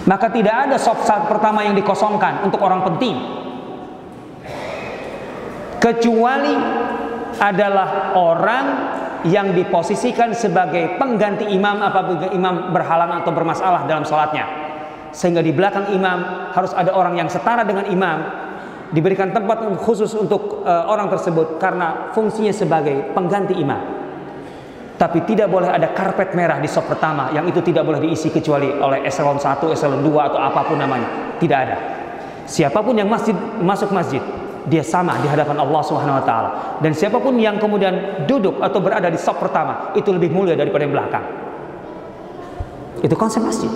Maka tidak ada saf saat pertama yang dikosongkan untuk orang penting. Kecuali adalah orang yang diposisikan sebagai pengganti imam apabila imam berhalang atau bermasalah dalam sholatnya. Sehingga di belakang imam harus ada orang yang setara dengan imam diberikan tempat khusus untuk uh, orang tersebut karena fungsinya sebagai pengganti imam. Tapi tidak boleh ada karpet merah di sop pertama yang itu tidak boleh diisi kecuali oleh eselon 1, eselon 2 atau apa pun namanya. Tidak ada. Siapa pun yang masjid masuk masjid, dia sama di hadapan Allah Subhanahu wa taala. Dan siapa pun yang kemudian duduk atau berada di sop pertama, itu lebih mulia daripada yang belakang. Itu konsep masjid.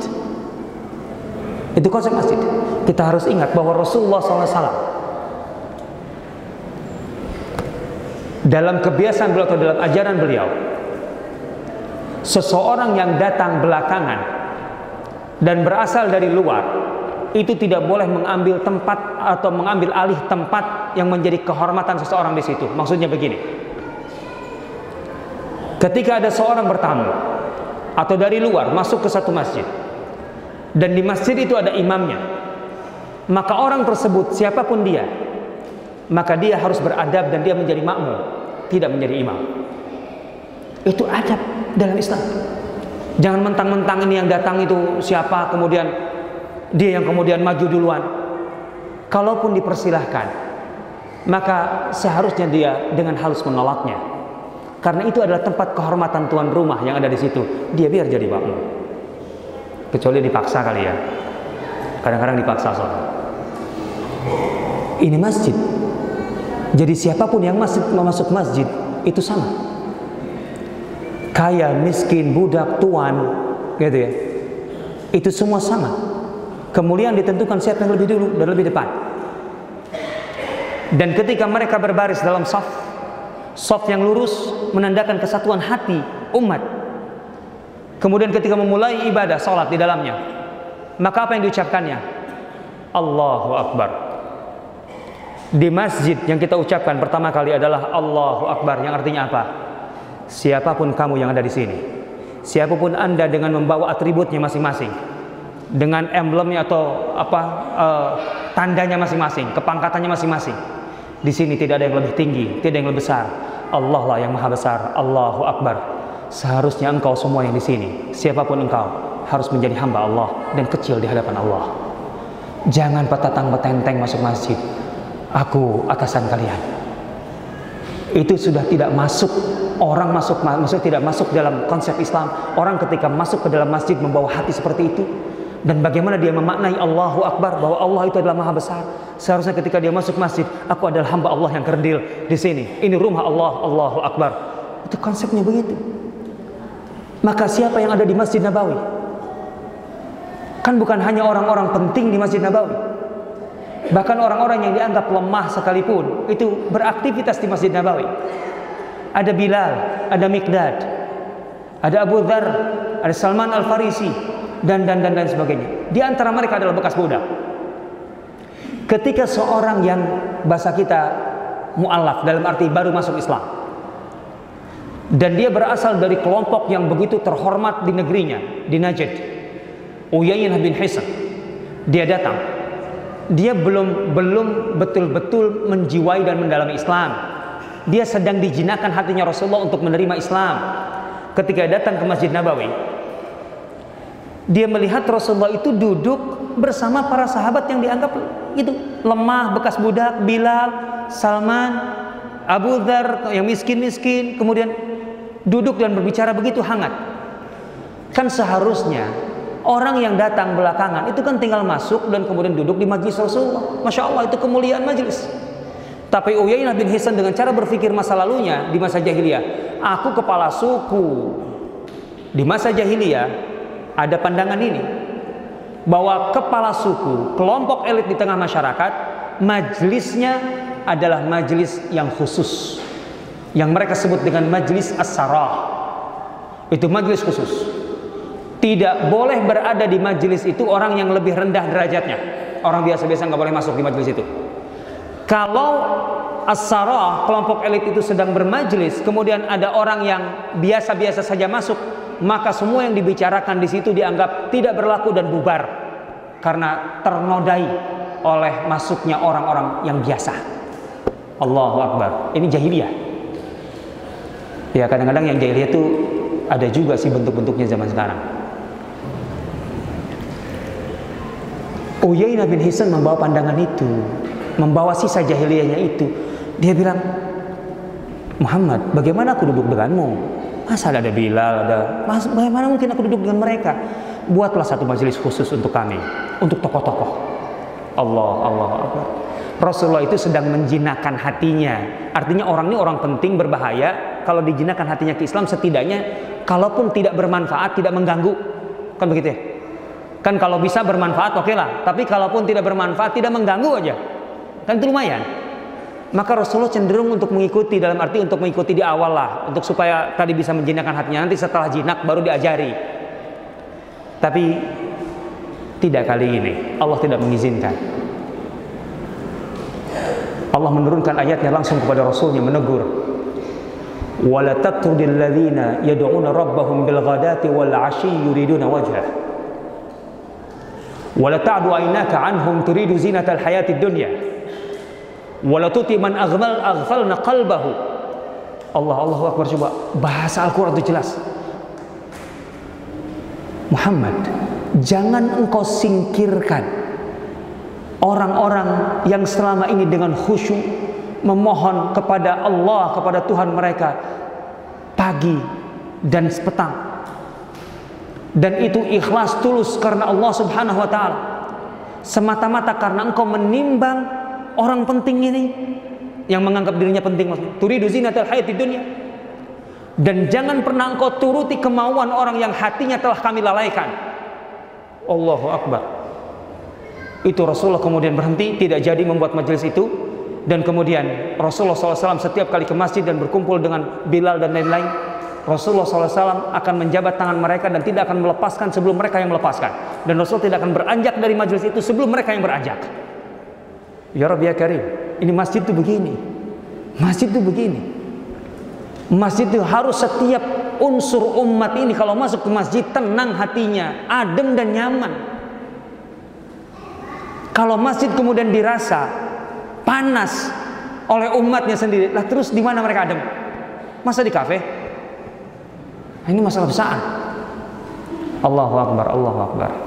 Itu konsep masjid. Kita harus ingat bahwa Rasulullah SAW dalam kebiasaan beliau atau dalam ajaran beliau seseorang yang datang belakangan dan berasal dari luar itu tidak boleh mengambil tempat atau mengambil alih tempat yang menjadi kehormatan seseorang di situ. Maksudnya begini. Ketika ada seorang bertamu atau dari luar masuk ke satu masjid dan di masjid itu ada imamnya, maka orang tersebut siapa pun dia, maka dia harus beradab dan dia menjadi makmum tidak menjadi imam. Itu adab dalam Islam. Jangan mentang-mentang ini yang datang itu siapa kemudian dia yang kemudian maju duluan. Kalaupun dipersilahkan, maka seharusnya dia dengan halus menolaknya. Karena itu adalah tempat kehormatan tuan rumah yang ada di situ. Dia biar jadi makmum. Kecuali dipaksa kali ya. Kadang-kadang dipaksa soal. Ini masjid, jadi siapa pun yang masuk masuk masjid itu sama. Kaya, miskin, budak, tuan, gitu ya. Itu semua sama. Kemuliaan ditentukan siapa yang lebih dulu dan lebih depan. Dan ketika mereka berbaris dalam saf, saf yang lurus menandakan kesatuan hati umat. Kemudian ketika memulai ibadah salat di dalamnya, maka apa yang diucapkannya? Allahu Akbar di masjid yang kita ucapkan pertama kali adalah Allahu Akbar yang artinya apa? Siapa pun kamu yang ada di sini, siapa pun Anda dengan membawa atributnya masing-masing, dengan emblemnya atau apa uh, tandanya masing-masing, kepangkatannya masing-masing. Di sini tidak ada yang lebih tinggi, tidak ada yang lebih besar. Allah lah yang maha besar. Allahu Akbar. Seharusnya engkau semua yang di sini, siapa pun engkau, harus menjadi hamba Allah dan kecil di hadapan Allah. Jangan petatang petenteng masuk masjid. Aku atasan kalian. Itu sudah tidak masuk orang masuk maksud tidak masuk dalam konsep Islam. Orang ketika masuk ke dalam masjid membawa hati seperti itu dan bagaimana dia memaknai Allahu Akbar bahwa Allah itu adalah maha besar. Seharusnya ketika dia masuk masjid, aku adalah hamba Allah yang kerdil di sini. Ini rumah Allah, Allahu Akbar. Itu konsepnya begitu. Maka siapa yang ada di Masjid Nabawi? Kan bukan hanya orang-orang penting di Masjid Nabawi. Bahkan orang-orang yang dianggap lemah sekalipun itu beraktivitas di Masjid Nabawi. Ada Bilal, ada Mikdad, ada Abu Dhar, ada Salman Al-Farisi, dan dan dan dan sebagainya. Di antara mereka adalah bekas budak. Ketika seorang yang bahasa kita mu'alaf dalam arti baru masuk Islam dan dia berasal dari kelompok yang begitu terhormat di negerinya di Najd Uyainah bin Hisan dia datang dia belum belum betul-betul menjiwai dan mendalami Islam. Dia sedang dijinakan hatinya Rasulullah untuk menerima Islam. Ketika datang ke Masjid Nabawi, dia melihat Rasulullah itu duduk bersama para sahabat yang dianggap itu lemah, bekas budak, Bilal, Salman, Abu Dhar yang miskin-miskin, kemudian duduk dan berbicara begitu hangat. Kan seharusnya Orang yang datang belakangan itu kan tinggal masuk dan kemudian duduk di majlis Rasulullah. Masya Allah itu kemuliaan majlis. Tapi Uyainah bin Hisan dengan cara berpikir masa lalunya di masa jahiliyah, aku kepala suku. Di masa jahiliyah ada pandangan ini bahwa kepala suku, kelompok elit di tengah masyarakat, majlisnya adalah majlis yang khusus. Yang mereka sebut dengan majlis as-sarah. Itu majlis khusus tidak boleh berada di majelis itu orang yang lebih rendah derajatnya. Orang biasa-biasa nggak boleh masuk di majelis itu. Kalau as-sarah, kelompok elit itu sedang bermajelis, kemudian ada orang yang biasa-biasa saja masuk, maka semua yang dibicarakan di situ dianggap tidak berlaku dan bubar karena ternodai oleh masuknya orang-orang yang biasa. Allahu Akbar. Ini jahiliyah. Ya kadang-kadang yang jahiliyah itu ada juga sih bentuk-bentuknya zaman sekarang. Uyainah bin Hisan membawa pandangan itu, membawa sisa jahiliyahnya itu. Dia bilang, Muhammad, bagaimana aku duduk denganmu? Masa ada Bilal, ada mas, bagaimana mungkin aku duduk dengan mereka? Buatlah satu majelis khusus untuk kami, untuk tokoh-tokoh. Allah, Allah, Allah. Rasulullah itu sedang menjinakkan hatinya. Artinya orang ini orang penting, berbahaya. Kalau dijinakkan hatinya ke Islam, setidaknya kalaupun tidak bermanfaat, tidak mengganggu. Kan begitu ya? Kan kalau bisa bermanfaat oke okay lah. Tapi kalaupun tidak bermanfaat tidak mengganggu aja. Kan itu lumayan maka Rasulullah cenderung untuk mengikuti dalam arti untuk mengikuti di awal lah untuk supaya tadi bisa menjinakkan hatinya. Nanti setelah jinak baru diajari. Tapi tidak kali ini Allah tidak mengizinkan. Allah menurunkan ayatnya langsung kepada Rasulnya menegur. Wala tatrudil ladzina yad'una rabbahum bil ghadati wal 'ashi yuriduna wajhah wala ta'du 'ainaka anhum turidu zinatal hayati dunya wala tuti man aghfal aghfalna qalbahu. Allah Allahu Akbar coba bahasa Al-Qur'an itu jelas. Muhammad jangan engkau singkirkan orang-orang yang selama ini dengan khusyuk memohon kepada Allah kepada Tuhan mereka pagi dan petang. Dan itu ikhlas tulus karena Allah Subhanahu wa taala. Semata-mata karena engkau menimbang orang penting ini yang menganggap dirinya penting maksudnya. Turidu hayati dunia. Dan jangan pernah engkau turuti kemauan orang yang hatinya telah kami lalaikan. Allahu Akbar. Itu Rasulullah kemudian berhenti, tidak jadi membuat majelis itu. Dan kemudian Rasulullah SAW setiap kali ke masjid dan berkumpul dengan Bilal dan lain-lain, Rasulullah SAW akan menjabat tangan mereka dan tidak akan melepaskan sebelum mereka yang melepaskan. Dan Rasul tidak akan beranjak dari majelis itu sebelum mereka yang beranjak. Ya Rabbi ya Karim, ini masjid itu begini. Masjid itu begini. Masjid itu harus setiap unsur umat ini kalau masuk ke masjid tenang hatinya, adem dan nyaman. Kalau masjid kemudian dirasa panas oleh umatnya sendiri, lah terus di mana mereka adem? Masa di kafe? Nah, ini masalah besar. Allahu Akbar, Allahu Akbar.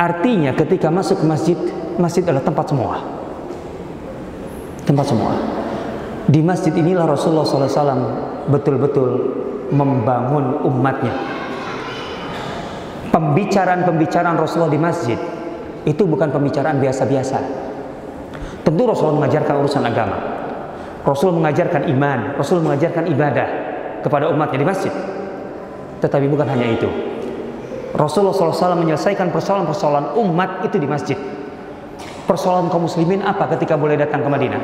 Artinya ketika masuk ke masjid, masjid adalah tempat semua. Tempat semua. Di masjid inilah Rasulullah SAW betul-betul membangun umatnya. Pembicaraan-pembicaraan Rasulullah di masjid itu bukan pembicaraan biasa-biasa. Tentu Rasulullah mengajarkan urusan agama. Rasul mengajarkan iman, Rasul mengajarkan ibadah kepada umatnya di masjid. Tetapi bukan hanya itu. Rasulullah SAW menyelesaikan persoalan-persoalan umat itu di masjid. Persoalan kaum muslimin apa ketika boleh datang ke Madinah?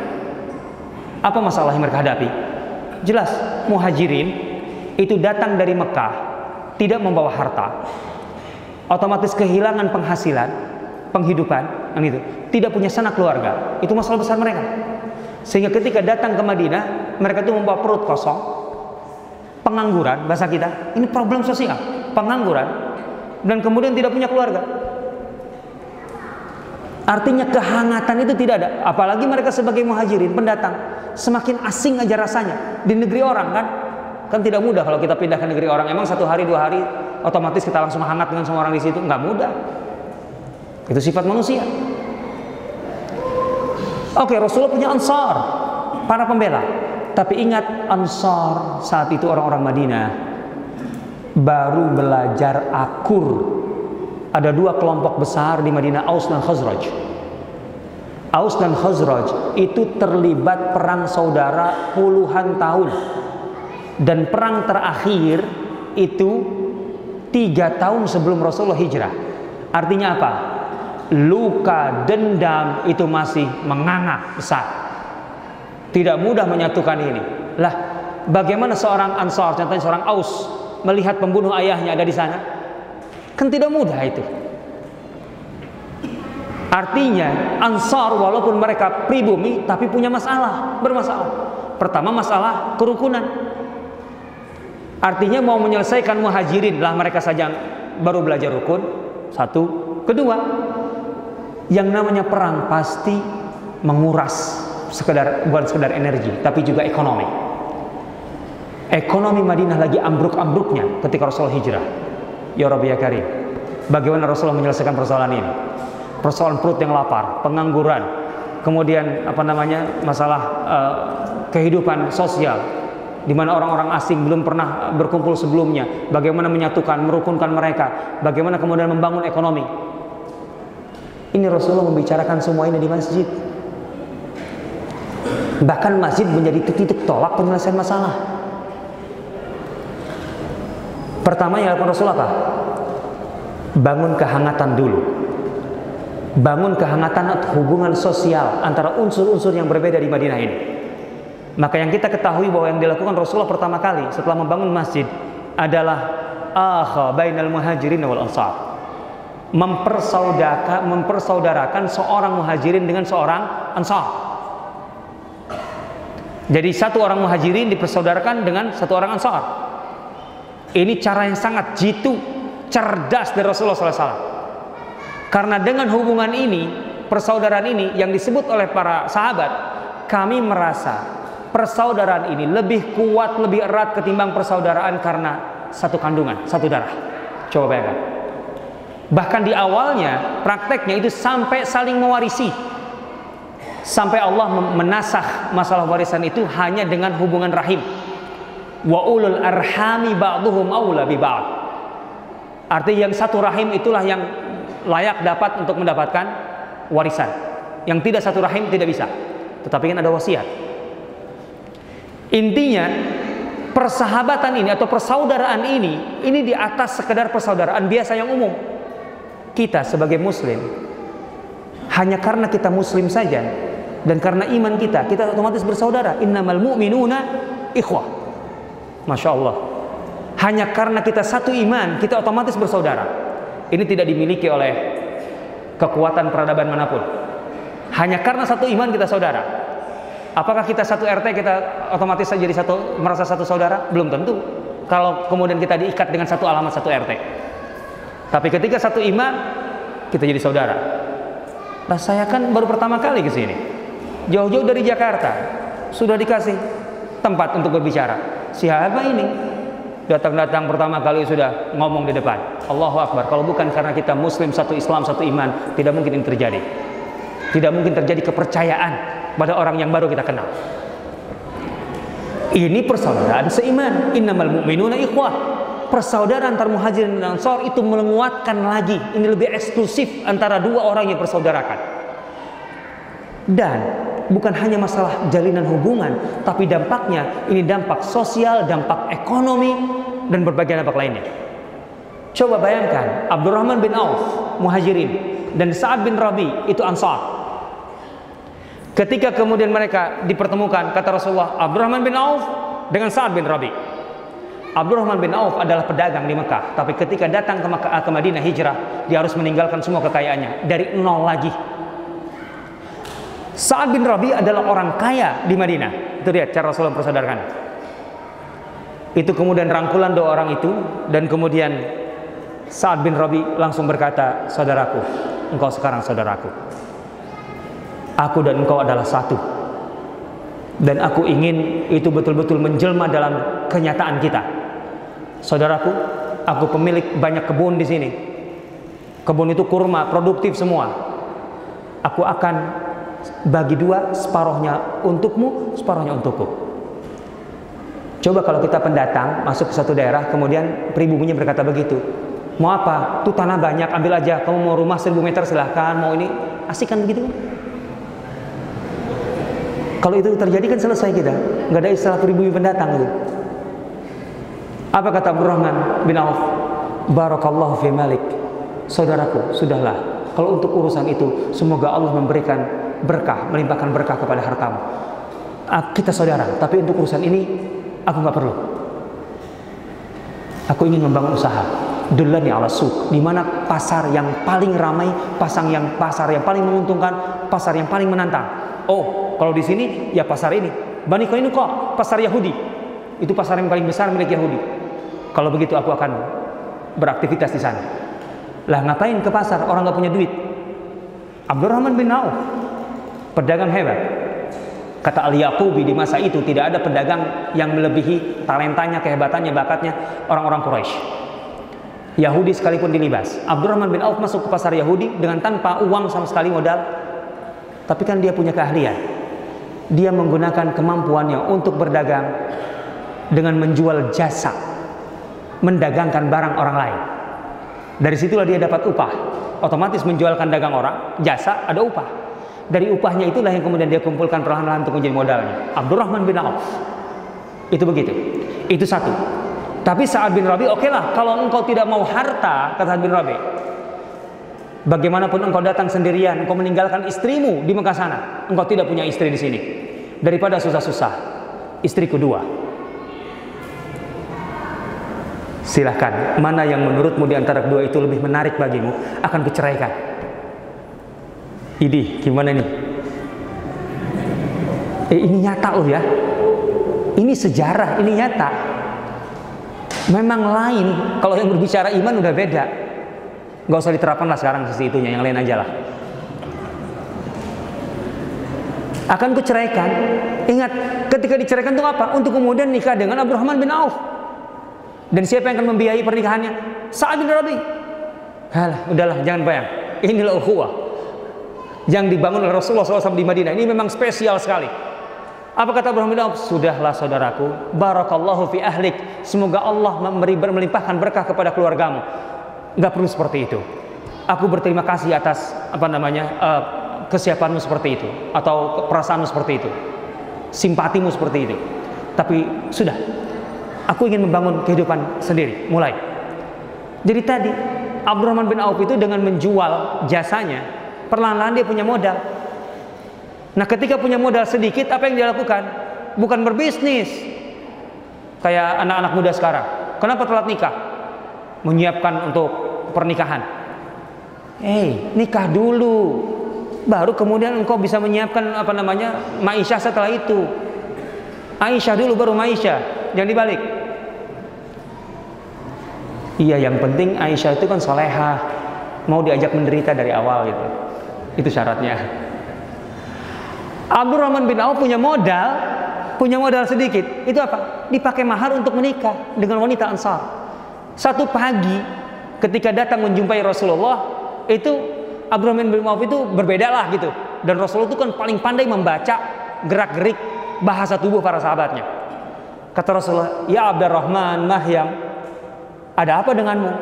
Apa masalah yang mereka hadapi? Jelas, muhajirin itu datang dari Mekah tidak membawa harta. Otomatis kehilangan penghasilan, penghidupan, kan itu. Tidak punya sanak keluarga. Itu masalah besar mereka. Sehingga ketika datang ke Madinah, mereka itu membawa perut kosong, pengangguran bahasa kita. Ini problem sosial, pengangguran dan kemudian tidak punya keluarga. Artinya kehangatan itu tidak ada. Apalagi mereka sebagai muhajirin, pendatang. Semakin asing aja rasanya. Di negeri orang kan. Kan tidak mudah kalau kita pindah ke negeri orang. Emang satu hari, dua hari, otomatis kita langsung hangat dengan semua orang di situ. Nggak mudah. Itu sifat manusia. Oke, Rasulullah punya ansar. Para pembela. Tapi ingat ansar saat itu orang-orang Madinah baru belajar akur. Ada dua kelompok besar di Madinah, Aus dan Khazraj. Aus dan Khazraj itu terlibat perang saudara puluhan tahun. Dan perang terakhir itu tiga tahun sebelum Rasulullah hijrah. Artinya apa? Luka dendam itu masih menganga besar. Tidak mudah menyatukan ini. Lah, bagaimana seorang Ansar, contohnya seorang Aus, melihat pembunuh ayahnya ada di sana? Kan tidak mudah itu. Artinya Ansar walaupun mereka pribumi tapi punya masalah, bermasalah. Pertama masalah kerukunan. Artinya mau menyelesaikan muhajirin lah mereka saja baru belajar rukun. Satu, kedua, yang namanya perang pasti menguras sekedar bukan sekedar energi tapi juga ekonomi. Ekonomi Madinah lagi ambruk-ambruknya ketika Rasul hijrah. Ya Rabbi ya Karim. Bagaimana Rasulullah menyelesaikan persoalan ini? Persoalan perut yang lapar, pengangguran, kemudian apa namanya masalah uh, kehidupan sosial, di mana orang-orang asing belum pernah berkumpul sebelumnya. Bagaimana menyatukan, merukunkan mereka, bagaimana kemudian membangun ekonomi. Ini Rasulullah membicarakan semua ini di masjid. Bahkan masjid menjadi titik tolak penyelesaian masalah. Pertama yang dilakukan Rasul apa? Bangun kehangatan dulu. Bangun kehangatan hubungan sosial antara unsur-unsur yang berbeda di Madinah ini. Maka yang kita ketahui bahwa yang dilakukan Rasulullah pertama kali setelah membangun masjid adalah akha bainal muhajirin wal ansar. Mempersaudarakan, mempersaudarakan seorang muhajirin dengan seorang ansar. Jadi satu orang muhajirin dipersaudarakan dengan satu orang ansar. Ini cara yang sangat jitu, cerdas dari Rasulullah SAW. Karena dengan hubungan ini, persaudaraan ini yang disebut oleh para sahabat, kami merasa persaudaraan ini lebih kuat, lebih erat ketimbang persaudaraan karena satu kandungan, satu darah. Coba bayangkan. Bahkan di awalnya prakteknya itu sampai saling mewarisi. Sampai Allah menasah masalah warisan itu hanya dengan hubungan rahim wa ulul arhami ba'duhum aula bi ba'd. Artinya yang satu rahim itulah yang layak dapat untuk mendapatkan warisan. Yang tidak satu rahim tidak bisa. Tetapi kan ada wasiat. Intinya persahabatan ini atau persaudaraan ini ini di atas sekedar persaudaraan biasa yang umum. Kita sebagai muslim hanya karena kita muslim saja dan karena iman kita kita otomatis bersaudara. Innamal mu'minuna ikhwah. Masya Allah. Hanya karena kita satu iman, kita otomatis bersaudara. Ini tidak dimiliki oleh kekuatan peradaban mana pun. Hanya karena satu iman kita saudara. Apakah kita satu RT kita otomatis jadi satu merasa satu saudara? Belum tentu. Kalau kemudian kita diikat dengan satu alamat satu RT. Tapi ketika satu iman, kita jadi saudara. Nah saya kan baru pertama kali ke sini. Jauh-jauh dari Jakarta. Sudah dikasih tempat untuk berbicara. Siapa ini? Datang-datang pertama kali sudah ngomong di depan. Allahu Akbar. Kalau bukan karena kita muslim satu Islam satu iman, tidak mungkin ini terjadi. Tidak mungkin terjadi kepercayaan pada orang yang baru kita kenal. Ini persaudaraan seiman. Innamal mu'minuna ikhwah persaudaraan antar muhajirin dan ansor itu menguatkan lagi ini lebih eksklusif antara dua orang yang bersaudarakan dan bukan hanya masalah jalinan hubungan tapi dampaknya ini dampak sosial dampak ekonomi dan berbagai dampak lainnya. Coba bayangkan Abdurrahman bin Auf muhajirin dan Sa'ad bin Rabi itu ansar. Ketika kemudian mereka dipertemukan kata Rasulullah Abdurrahman bin Auf dengan Sa'ad bin Rabi. Abdurrahman bin Auf adalah pedagang di Mekah, tapi ketika datang ke, Mekah, ke Madinah hijrah, dia harus meninggalkan semua kekayaannya. Dari nol lagi. Sa'ad bin Rabi adalah orang kaya di Madinah. Itu dia cara Rasulullah persaudaraan. Itu kemudian rangkulan dua orang itu dan kemudian Sa'ad bin Rabi langsung berkata, "Saudaraku, engkau sekarang saudaraku. Aku dan engkau adalah satu." Dan aku ingin itu betul-betul menjelma dalam kenyataan kita Saudaraku, aku pemilik banyak kebun di sini. Kebun itu kurma, produktif semua. Aku akan bagi dua, separohnya untukmu, separohnya untukku. Coba kalau kita pendatang masuk ke satu daerah, kemudian pribumi berkata begitu. Mau apa? Tuh tanah banyak, ambil aja. Kamu mau rumah 1000 meter silahkan. Mau ini, asik kan begitu Kalau itu terjadi kan selesai kita. Nggak ada istilah pribumi pendatang gitu. Apa kata Abdurrahman bin Auf? Barakallahu fi malik. Saudaraku, sudahlah. Kalau untuk urusan itu, semoga Allah memberikan berkah, melimpahkan berkah kepada hartamu. Ah, kita saudara, tapi untuk urusan ini aku nggak perlu. Aku ingin membangun usaha. Dulani ala suk, di mana pasar yang paling ramai, pasang yang pasar yang paling menguntungkan, pasar yang paling menantang. Oh, kalau di sini ya pasar ini. Bani kok pasar Yahudi. Itu pasar yang paling besar milik Yahudi. Kalau begitu aku akan beraktivitas di sana. Lah ngapain ke pasar orang nggak punya duit? Abdurrahman bin Auf, pedagang hebat. Kata Al Yaqubi di masa itu tidak ada pedagang yang melebihi talentanya, kehebatannya, bakatnya orang-orang Quraisy. Yahudi sekalipun dilibas. Abdurrahman bin Auf masuk ke pasar Yahudi dengan tanpa uang sama sekali modal. Tapi kan dia punya keahlian. Dia menggunakan kemampuannya untuk berdagang dengan menjual jasa mendagangkan barang orang lain. Dari situlah dia dapat upah. Otomatis menjualkan dagang orang, jasa ada upah. Dari upahnya itulah yang kemudian dia kumpulkan perlahan-lahan untuk menjadi modalnya. Abdurrahman bin Auf. Itu begitu. Itu satu. Tapi saat bin Rabi, oke okay lah, kalau engkau tidak mau harta, kata Sa'ad bin Rabi, bagaimanapun engkau datang sendirian, engkau meninggalkan istrimu di Mekah sana, engkau tidak punya istri di sini. Daripada susah-susah, istri kedua, Silahkan, mana yang menurutmu di antara kedua itu lebih menarik bagimu, akan kuceraikan. Ini gimana nih? Eh, ini nyata loh ya. Ini sejarah, ini nyata. Memang lain, kalau yang berbicara iman udah beda. Gak usah diterapkan lah sekarang sisi itunya, yang lain aja lah. Akan kuceraikan. Ingat, ketika diceraikan itu apa? Untuk kemudian nikah dengan Abdurrahman bin Auf. Dan siapa yang akan membiayai pernikahannya? Sa'ad bin Rabi. Halah, udahlah, jangan bayang. Inilah ukhuwah yang dibangun oleh Rasulullah SAW di Madinah. Ini memang spesial sekali. Apa kata Abraham bin? Sudahlah saudaraku, barakallahu fi ahlik. Semoga Allah memberi melimpahkan berkah kepada keluargamu. Enggak perlu seperti itu. Aku berterima kasih atas apa namanya uh, kesiapanmu seperti itu atau perasaanmu seperti itu, simpatimu seperti itu. Tapi sudah, Aku ingin membangun kehidupan sendiri, mulai. Jadi tadi Abdurrahman bin Auf itu dengan menjual jasanya, perlahan-lahan dia punya modal. Nah, ketika punya modal sedikit, apa yang dia lakukan? Bukan berbisnis. Kayak anak-anak muda sekarang. Kenapa telat nikah? Menyiapkan untuk pernikahan. Eh, hey, nikah dulu. baru kemudian engkau bisa menyiapkan apa namanya Maisha setelah itu Aisyah dulu baru Maisha jangan dibalik iya yang penting Aisyah itu kan soleha mau diajak menderita dari awal gitu itu syaratnya Abdurrahman bin Auf punya modal punya modal sedikit itu apa dipakai mahar untuk menikah dengan wanita Ansar satu pagi ketika datang menjumpai Rasulullah itu Abdurrahman bin Auf itu berbeda lah gitu. Dan Rasulullah itu kan paling pandai membaca gerak-gerik bahasa tubuh para sahabatnya. Kata Rasulullah, "Ya Abdurrahman, Mahyam, ada apa denganmu?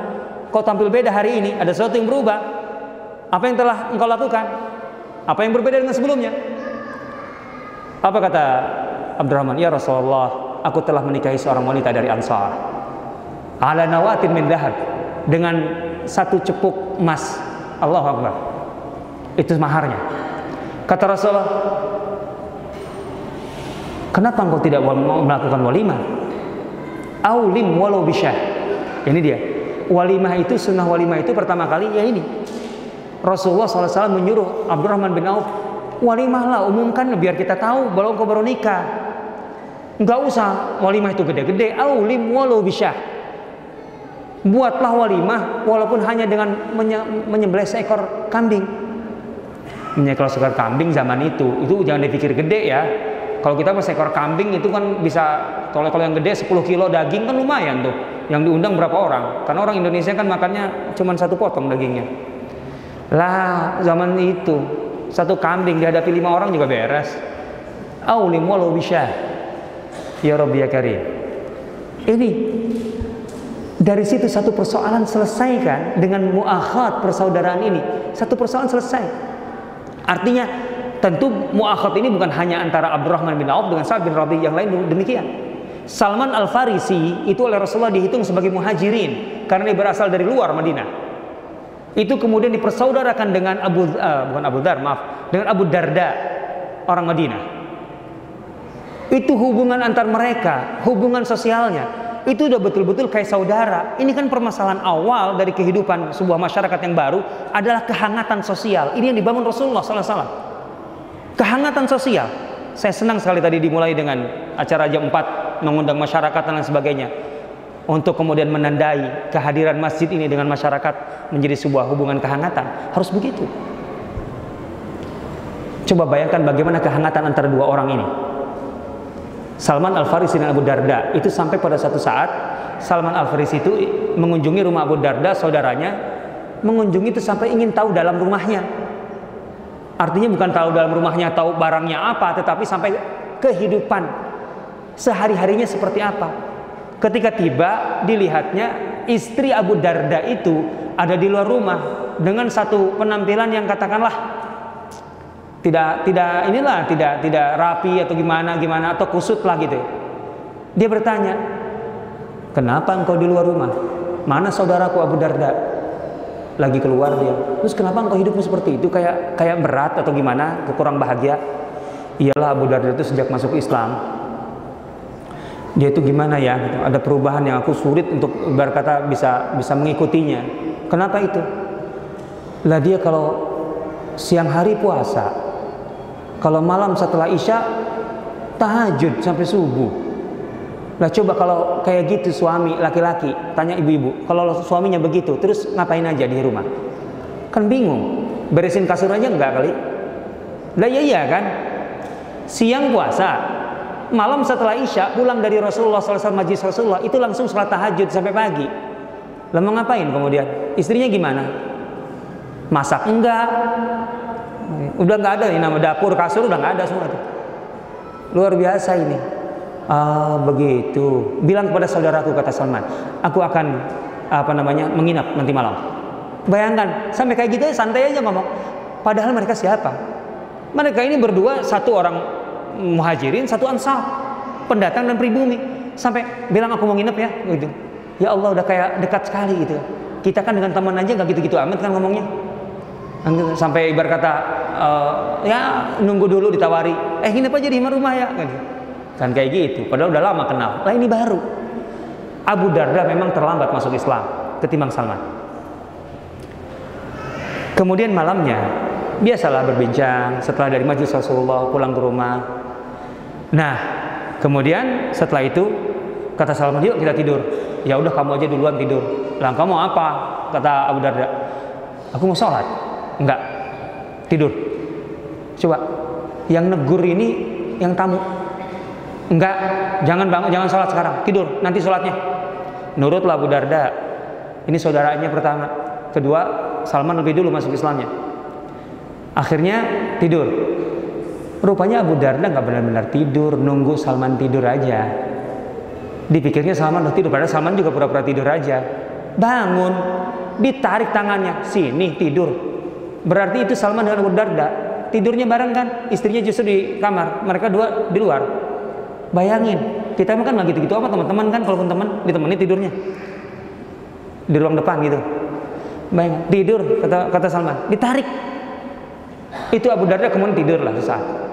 Kau tampil beda hari ini, ada sesuatu yang berubah. Apa yang telah engkau lakukan? Apa yang berbeda dengan sebelumnya?" Apa kata Abdurrahman? "Ya Rasulullah, aku telah menikahi seorang wanita dari Ansar. Ala nawatin min dahab dengan satu cepuk emas Allahu Akbar. Itu maharnya. Kata Rasulullah, kenapa engkau tidak melakukan walimah? Aulim walau bisyah. Ini dia. Walimah itu sunnah walimah itu pertama kali ya ini. Rasulullah SAW menyuruh Abdurrahman bin Auf walimah lah umumkan biar kita tahu bahwa engkau baru nikah. Enggak usah walimah itu gede-gede. Aulim walau bisyah. Buatlah walimah walaupun hanya dengan menye menyembelih seekor kambing. Menyekor seekor kambing zaman itu itu jangan dipikir gede ya. Kalau kita seekor kambing itu kan bisa kalau kalau yang gede 10 kilo daging kan lumayan tuh yang diundang berapa orang. Karena orang Indonesia kan makannya cuma satu potong dagingnya lah zaman itu satu kambing dihadapi lima orang juga beres aulim walau bisa ya Rabbi ya Karim ini dari situ satu persoalan selesaikan dengan muakhat persaudaraan ini. Satu persoalan selesai. Artinya tentu muakhat ini bukan hanya antara Abdurrahman bin Auf dengan Sa'ad bin Rabi yang lain demikian. Salman Al Farisi itu oleh Rasulullah dihitung sebagai muhajirin karena dia berasal dari luar Madinah. Itu kemudian dipersaudarakan dengan Abu uh, bukan Abu Dar maaf dengan Abu Darda orang Madinah. Itu hubungan antar mereka, hubungan sosialnya itu udah betul-betul kayak saudara. Ini kan permasalahan awal dari kehidupan sebuah masyarakat yang baru adalah kehangatan sosial. Ini yang dibangun Rasulullah SAW. Kehangatan sosial. Saya senang sekali tadi dimulai dengan acara jam 4 mengundang masyarakat dan lain sebagainya. Untuk kemudian menandai kehadiran masjid ini dengan masyarakat menjadi sebuah hubungan kehangatan. Harus begitu. Coba bayangkan bagaimana kehangatan antara dua orang ini. Salman Al Farisi dan Abu Darda itu sampai pada satu saat Salman Al Farisi itu mengunjungi rumah Abu Darda saudaranya mengunjungi itu sampai ingin tahu dalam rumahnya artinya bukan tahu dalam rumahnya tahu barangnya apa tetapi sampai kehidupan sehari-harinya seperti apa ketika tiba dilihatnya istri Abu Darda itu ada di luar rumah dengan satu penampilan yang katakanlah tidak tidak inilah tidak tidak rapi atau gimana gimana atau kusut lah gitu dia bertanya kenapa engkau di luar rumah? Mana saudaraku Abu Darda? Lagi keluar dia. Terus kenapa engkau hidupmu seperti itu? Kayak kayak berat atau gimana? Kurang bahagia? Iyalah Abu Darda itu sejak masuk Islam dia itu gimana ya ada perubahan yang aku sulit untuk berkata bisa bisa mengikutinya kenapa itu lah dia kalau siang hari puasa kalau malam setelah Isya tahajud sampai subuh. Nah coba kalau kayak gitu suami laki-laki tanya ibu-ibu, kalau suaminya begitu, terus ngapain aja di rumah? Kan bingung. Beresin kasur aja enggak kali? Lah iya iya kan? Siang puasa, malam setelah Isya pulang dari Rasulullah SAW majlis Rasulullah itu langsung sholat tahajud sampai pagi. Lalu ngapain kemudian? Istrinya gimana? Masak enggak? Udah nggak ada ini nama dapur kasur udah nggak ada semua tuh. Luar biasa ini. Ah begitu. Bilang kepada saudaraku kata Salman, aku akan apa namanya menginap nanti malam. Bayangkan sampai kayak gitu ya santai aja ngomong. Padahal mereka siapa? Mereka ini berdua satu orang muhajirin, satu ansar, pendatang dan pribumi. Sampai bilang aku mau nginep ya, gitu. Ya Allah udah kayak dekat sekali gitu. Kita kan dengan teman aja nggak gitu-gitu amat kan ngomongnya sampai ibar kata uh, ya nunggu dulu ditawari eh ini apa jadi rumah ya kan, kan kayak gitu padahal udah lama kenal lah ini baru Abu Darda memang terlambat masuk Islam ketimbang Salman kemudian malamnya biasalah berbincang setelah dari majlis Rasulullah pulang ke rumah. Nah, kemudian setelah itu kata Salman, "Yuk kita tidur." Ya udah kamu aja duluan tidur. Lah kamu apa? Kata Abu Darda. Aku mau sholat. Enggak. Tidur. Coba. Yang negur ini yang tamu. Enggak, jangan bangun, jangan sholat sekarang. Tidur, nanti sholatnya. Nurutlah Abu Darda. Ini saudaranya pertama. Kedua, Salman lebih dulu masuk Islamnya. Akhirnya tidur. Rupanya Abu Darda nggak benar-benar tidur, nunggu Salman tidur aja. Dipikirnya Salman udah tidur, padahal Salman juga pura-pura tidur aja. Bangun, ditarik tangannya, sini tidur. Berarti itu Salman dengan Abu Darda tidurnya bareng kan, istrinya justru di kamar, mereka dua di luar. Bayangin, kita kan nggak gitu-gitu apa teman-teman kan, kalaupun teman ditemani tidurnya di ruang depan gitu. Bayangin, tidur kata kata Salman, ditarik. Itu Abu Darda kemudian tidur lah sesaat.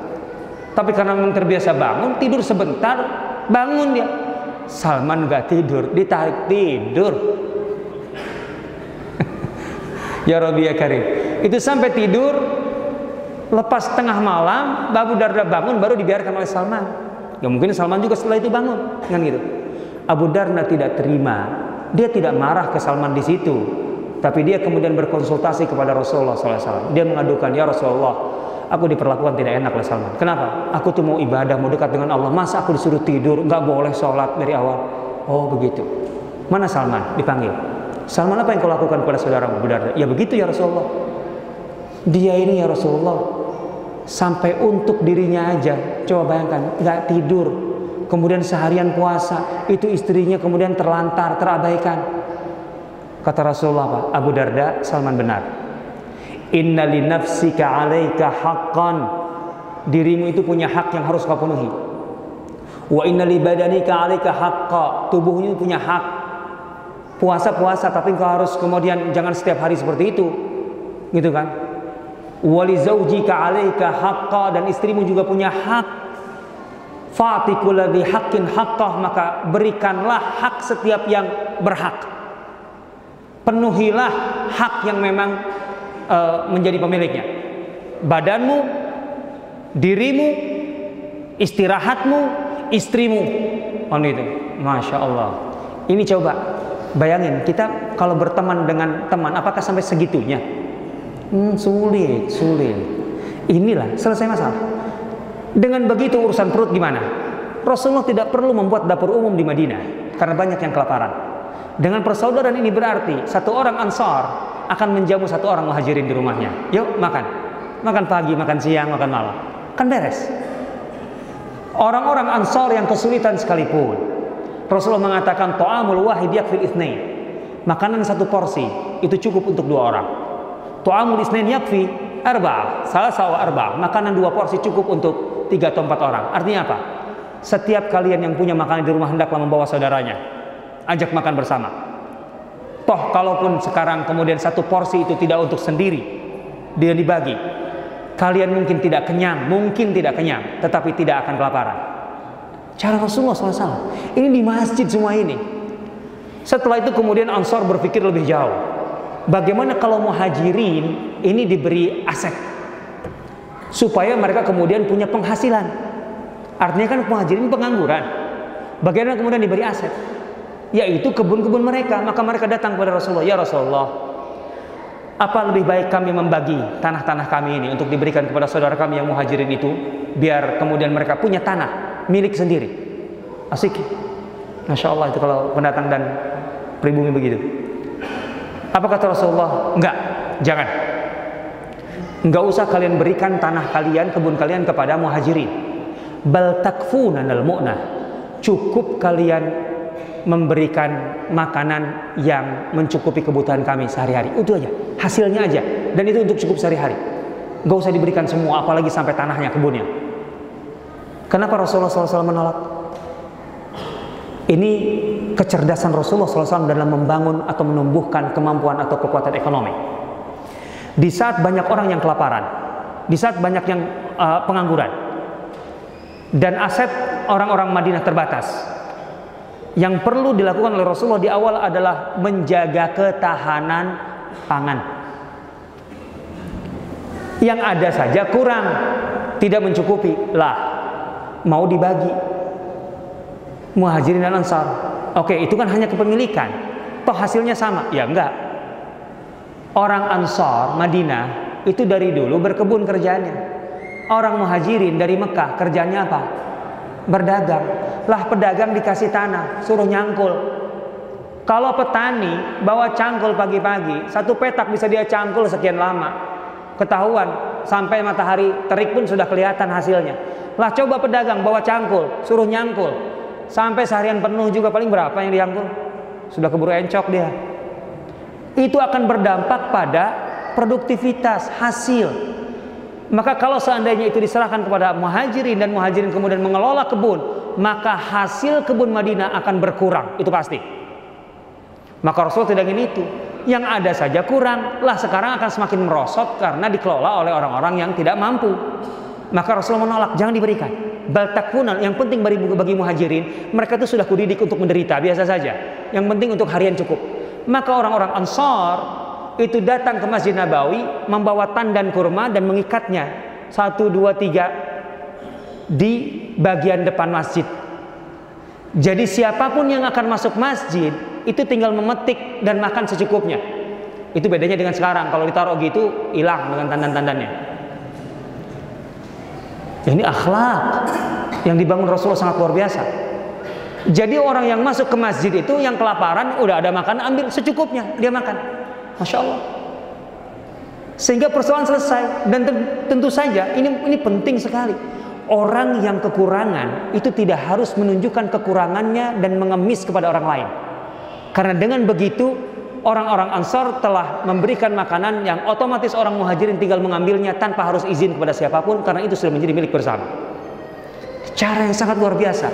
Tapi karena memang terbiasa bangun, tidur sebentar, bangun dia. Salman gak tidur, ditarik tidur. ya Rabbi ya Karim. Itu sampai tidur, lepas tengah malam, Abu Darda bangun baru dibiarkan oleh Salman. Gak mungkin Salman juga setelah itu bangun, kan gitu. Abu Darda tidak terima, dia tidak marah ke Salman di situ, tapi dia kemudian berkonsultasi kepada Rasulullah SAW. Dia mengadukan, ya Rasulullah, aku diperlakukan tidak enak oleh Salman. Kenapa? Aku tuh mau ibadah, mau dekat dengan Allah. Masa aku disuruh tidur, nggak boleh sholat dari awal? Oh begitu. Mana Salman? Dipanggil. Salman apa yang kau lakukan kepada saudara Abu Darda? Ya begitu ya Rasulullah. Dia ini ya Rasulullah sampai untuk dirinya aja coba bayangkan nggak tidur kemudian seharian puasa itu istrinya kemudian terlantar terabaikan kata Rasulullah apa? Abu Darda Salman benar inna li nafsika alaika haqqan. Dirimu itu punya hak yang harus kau penuhi. Wa inna li badanika alaika haqqa. Tubuhnya punya hak. Puasa puasa tapi kau harus kemudian jangan setiap hari seperti itu. Gitu kan? Wali zaujika alaika haqqa. Dan istrimu juga punya hak. Fatikul ladzi haqqin haqqah. Maka berikanlah hak setiap yang berhak. Penuhilah hak yang memang uh, menjadi pemiliknya badanmu dirimu istirahatmu istrimu oh itu masya Allah ini coba bayangin kita kalau berteman dengan teman apakah sampai segitunya Hmm, sulit, sulit. Inilah selesai masalah. Dengan begitu urusan perut gimana? Rasulullah tidak perlu membuat dapur umum di Madinah karena banyak yang kelaparan. Dengan persaudaraan ini berarti satu orang Ansar akan menjamu satu orang muhajirin di rumahnya. Yuk makan, makan pagi, makan siang, makan malam, kan beres. Orang-orang Ansar yang kesulitan sekalipun, Rasulullah mengatakan to'amul wahid yakfil ithnain. Makanan satu porsi itu cukup untuk dua orang. Tu'amul isnain yakfi arba, salah sawa arba. Makanan dua porsi cukup untuk tiga atau empat orang. Artinya apa? Setiap kalian yang punya makanan di rumah hendaklah membawa saudaranya. Ajak makan bersama. Toh kalaupun sekarang kemudian satu porsi itu tidak untuk sendiri, dia dibagi. Kalian mungkin tidak kenyang, mungkin tidak kenyang, tetapi tidak akan kelaparan. Cara Rasulullah SAW. Ini di masjid semua ini. Setelah itu kemudian Ansor berpikir lebih jauh. Bagaimana kalau muhajirin ini diberi aset supaya mereka kemudian punya penghasilan? Artinya kan muhajirin pengangguran. Bagaimana kemudian diberi aset? Yaitu kebun-kebun mereka. Maka mereka datang kepada Rasulullah, "Ya Rasulullah, apa lebih baik kami membagi tanah-tanah kami ini untuk diberikan kepada saudara kami yang muhajirin itu biar kemudian mereka punya tanah milik sendiri." Asik. Masya Allah itu kalau pendatang dan pribumi begitu. Apa kata Rasulullah? Enggak, jangan. Enggak usah kalian berikan tanah kalian, kebun kalian kepada muhajirin. Bal takfunan al mu'nah. Cukup kalian memberikan makanan yang mencukupi kebutuhan kami sehari-hari. Itu aja, hasilnya aja. Dan itu untuk cukup sehari-hari. Enggak usah diberikan semua, apalagi sampai tanahnya, kebunnya. Kenapa Rasulullah SAW menolak? Ini kecerdasan Rasulullah SAW dalam membangun atau menumbuhkan kemampuan atau kekuatan ekonomi. Di saat banyak orang yang kelaparan, di saat banyak yang uh, pengangguran, dan aset orang-orang Madinah terbatas, yang perlu dilakukan oleh Rasulullah di awal adalah menjaga ketahanan pangan. Yang ada saja kurang, tidak mencukupi. Lah, mau dibagi. Muhajirin dan Ansar. Oke, itu kan hanya kepemilikan. Toh hasilnya sama. Ya enggak. Orang Ansar Madinah itu dari dulu berkebun kerjanya. Orang Muhajirin dari Mekah kerjanya apa? Berdagang. Lah pedagang dikasih tanah, suruh nyangkul. Kalau petani bawa cangkul pagi-pagi, satu petak bisa dia cangkul sekian lama ketahuan sampai matahari terik pun sudah kelihatan hasilnya. Lah coba pedagang bawa cangkul, suruh nyangkul. Sampai seharian penuh juga paling berapa yang diangkul? Sudah keburu encok dia. Itu akan berdampak pada produktivitas hasil. Maka kalau seandainya itu diserahkan kepada muhajirin dan muhajirin kemudian mengelola kebun, maka hasil kebun Madinah akan berkurang, itu pasti. Maka Rasul tidak ingin itu. Yang ada saja kurang. Lah sekarang akan semakin merosot karena dikelola oleh orang-orang yang tidak mampu. Maka Rasulullah menolak. Jangan diberikan. Baltakunal yang penting bagi, bagi muhajirin mereka itu sudah kudidik untuk menderita. Biasa saja. Yang penting untuk harian cukup. Maka orang-orang ansar itu datang ke masjid Nabawi membawa tandan kurma dan mengikatnya satu dua tiga di bagian depan masjid jadi siapa pun yang akan masuk masjid itu tinggal memetik dan makan secukupnya. Itu bedanya dengan sekarang. Kalau ditaruh gitu hilang dengan tandan-tandannya. Ini akhlak yang dibangun Rasulullah sangat luar biasa. Jadi orang yang masuk ke masjid itu yang kelaparan udah ada makan ambil secukupnya dia makan. Masya Allah. Sehingga persoalan selesai dan tentu saja ini ini penting sekali. Orang yang kekurangan itu tidak harus menunjukkan kekurangannya dan mengemis kepada orang lain. Karena dengan begitu orang-orang Ansar telah memberikan makanan yang otomatis orang Muhajirin tinggal mengambilnya tanpa harus izin kepada siapa pun karena itu sudah menjadi milik bersama. Cara yang sangat luar biasa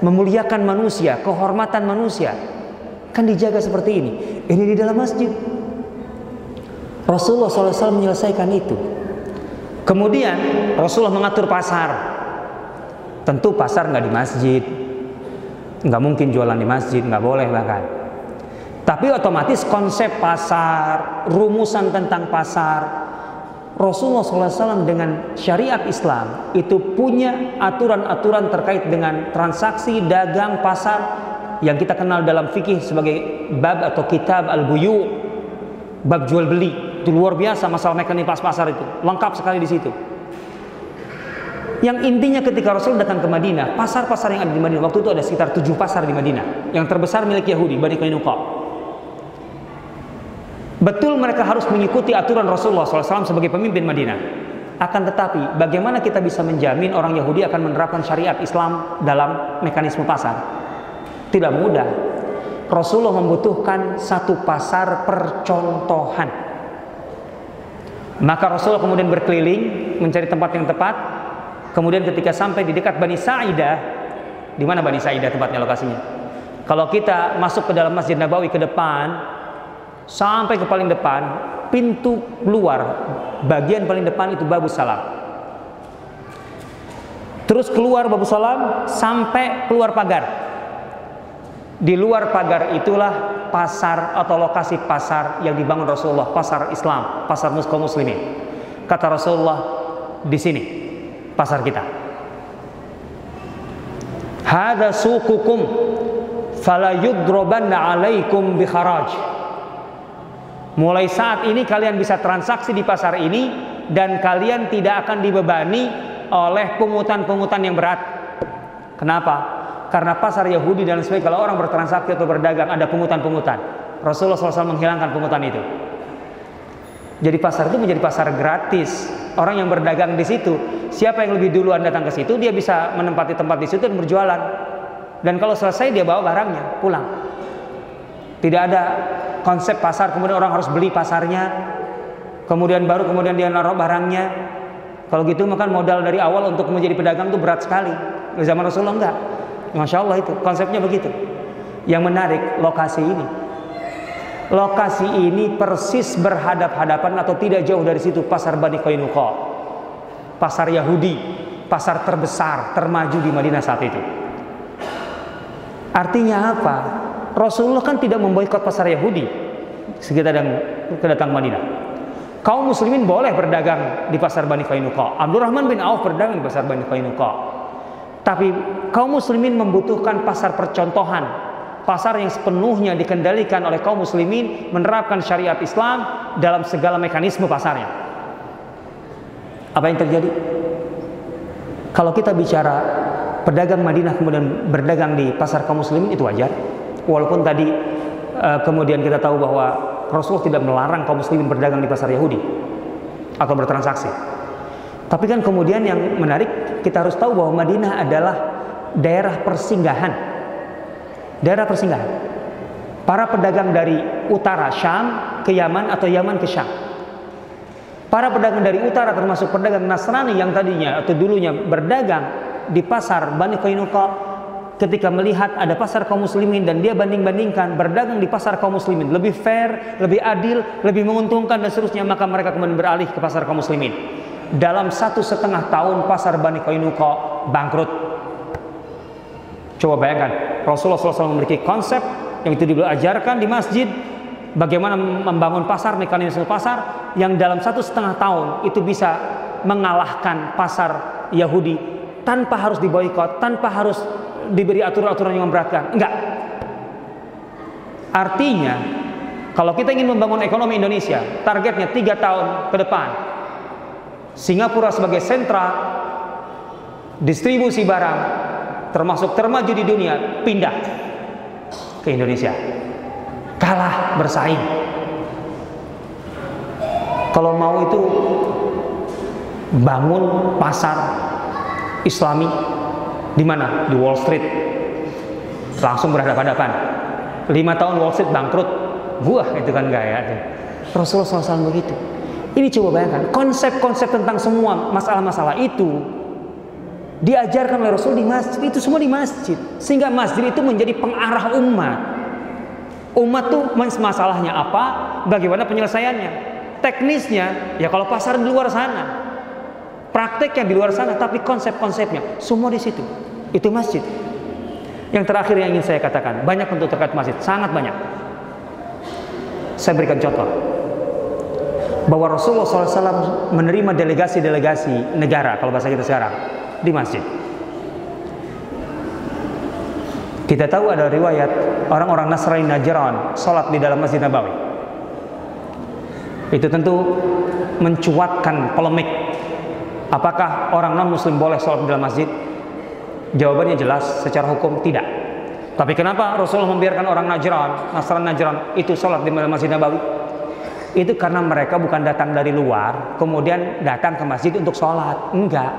memuliakan manusia, kehormatan manusia kan dijaga seperti ini. Ini di dalam masjid. Rasulullah SAW menyelesaikan itu. Kemudian Rasulullah mengatur pasar. Tentu pasar nggak di masjid, nggak mungkin jualan di masjid, nggak boleh bahkan. Tapi otomatis konsep pasar, rumusan tentang pasar, Rasulullah SAW dengan syariat Islam itu punya aturan-aturan terkait dengan transaksi dagang pasar yang kita kenal dalam fikih sebagai bab atau kitab al-buyu, bab jual beli. Itu luar biasa masalah mekanik pasar itu, lengkap sekali di situ. Yang intinya ketika Rasul datang ke Madinah, pasar-pasar yang ada di Madinah waktu itu ada sekitar tujuh pasar di Madinah. Yang terbesar milik Yahudi, Bani Qainuqa. Betul mereka harus mengikuti aturan Rasulullah SAW sebagai pemimpin Madinah. Akan tetapi, bagaimana kita bisa menjamin orang Yahudi akan menerapkan syariat Islam dalam mekanisme pasar? Tidak mudah. Rasulullah membutuhkan satu pasar percontohan. Maka Rasulullah kemudian berkeliling mencari tempat yang tepat. Kemudian ketika sampai di dekat Bani Sa'idah, di mana Bani Sa'idah tempatnya lokasinya? Kalau kita masuk ke dalam Masjid Nabawi ke depan, sampai ke paling depan, pintu keluar bagian paling depan itu babu salam. Terus keluar babu salam sampai keluar pagar. Di luar pagar itulah pasar atau lokasi pasar yang dibangun Rasulullah, pasar Islam, pasar kaum muslimin. Kata Rasulullah, di sini pasar kita. Hada sukukum fala yudrobanna alaikum bi kharaj Mulai saat ini kalian bisa transaksi di pasar ini dan kalian tidak akan dibebani oleh pungutan-pungutan yang berat. Kenapa? Karena pasar Yahudi dan sebagainya kalau orang bertransaksi atau berdagang ada pungutan-pungutan. Rasulullah SAW menghilangkan pungutan itu. Jadi pasar itu menjadi pasar gratis. Orang yang berdagang di situ, siapa yang lebih duluan datang ke situ, dia bisa menempati tempat di situ dan berjualan. Dan kalau selesai dia bawa barangnya pulang. Tidak ada konsep pasar kemudian orang harus beli pasarnya kemudian baru kemudian dia naruh barangnya kalau gitu maka modal dari awal untuk menjadi pedagang itu berat sekali di zaman Rasulullah enggak Masya Allah itu konsepnya begitu yang menarik lokasi ini lokasi ini persis berhadap-hadapan atau tidak jauh dari situ pasar Bani Qainuqa pasar Yahudi pasar terbesar termaju di Madinah saat itu artinya apa Rasulullah kan tidak memboikot pasar Yahudi sekitar kedatang Madinah. Kaum muslimin boleh berdagang di pasar Bani Qainuqa. Abdurrahman bin Auf berdagang di pasar Bani Qainuqa. Tapi kaum muslimin membutuhkan pasar percontohan, pasar yang sepenuhnya dikendalikan oleh kaum muslimin menerapkan syariat Islam dalam segala mekanisme pasarnya. Apa yang terjadi? Kalau kita bicara pedagang Madinah kemudian berdagang di pasar kaum muslimin itu wajar. Walaupun tadi uh, kemudian kita tahu bahwa Rasulullah tidak melarang kaum muslimin berdagang di pasar Yahudi atau bertransaksi. Tapi kan kemudian yang menarik kita harus tahu bahwa Madinah adalah daerah persinggahan. Daerah persinggahan. Para pedagang dari utara Syam ke Yaman atau Yaman ke Syam. Para pedagang dari utara termasuk pedagang Nasrani yang tadinya atau dulunya berdagang di pasar Bani Qainuqa ketika melihat ada pasar kaum muslimin dan dia banding-bandingkan berdagang di pasar kaum muslimin lebih fair, lebih adil, lebih menguntungkan dan seterusnya maka mereka kemudian beralih ke pasar kaum muslimin. Dalam satu setengah tahun pasar Bani Qainuqa bangkrut. Coba bayangkan Rasulullah SAW memiliki konsep yang itu diajarkan di masjid bagaimana membangun pasar mekanisme pasar yang dalam satu setengah tahun itu bisa mengalahkan pasar Yahudi tanpa harus diboikot, tanpa harus diberi aturan-aturan yang memberatkan. Enggak. Artinya, kalau kita ingin membangun ekonomi Indonesia, targetnya tiga tahun ke depan, Singapura sebagai sentra distribusi barang, termasuk termaju di dunia, pindah ke Indonesia. Kalah bersaing. Kalau mau itu bangun pasar Islami di mana? Di Wall Street. Langsung berhadapan-hadapan. Lima tahun Wall Street bangkrut. Buah itu kan gaya. Rasulullah SAW begitu. Ini coba bayangkan, konsep-konsep tentang semua masalah-masalah itu diajarkan oleh Rasul di masjid. Itu semua di masjid. Sehingga masjid itu menjadi pengarah umat. Umat tuh masalahnya apa, bagaimana penyelesaiannya. Teknisnya, ya kalau pasar di luar sana, prakteknya di luar sana tapi konsep-konsepnya semua di situ itu masjid yang terakhir yang ingin saya katakan banyak untuk terkait masjid sangat banyak saya berikan contoh bahwa Rasulullah SAW menerima delegasi-delegasi negara kalau bahasa kita sekarang di masjid kita tahu ada riwayat orang-orang Nasrani Najran sholat di dalam Masjid Nabawi itu tentu mencuatkan polemik Apakah orang non muslim boleh sholat di dalam masjid? Jawabannya jelas secara hukum tidak. Tapi kenapa Rasulullah membiarkan orang Najran, Nasran Najran itu sholat di dalam Masjid Nabawi? Itu karena mereka bukan datang dari luar, kemudian datang ke masjid untuk sholat. Enggak.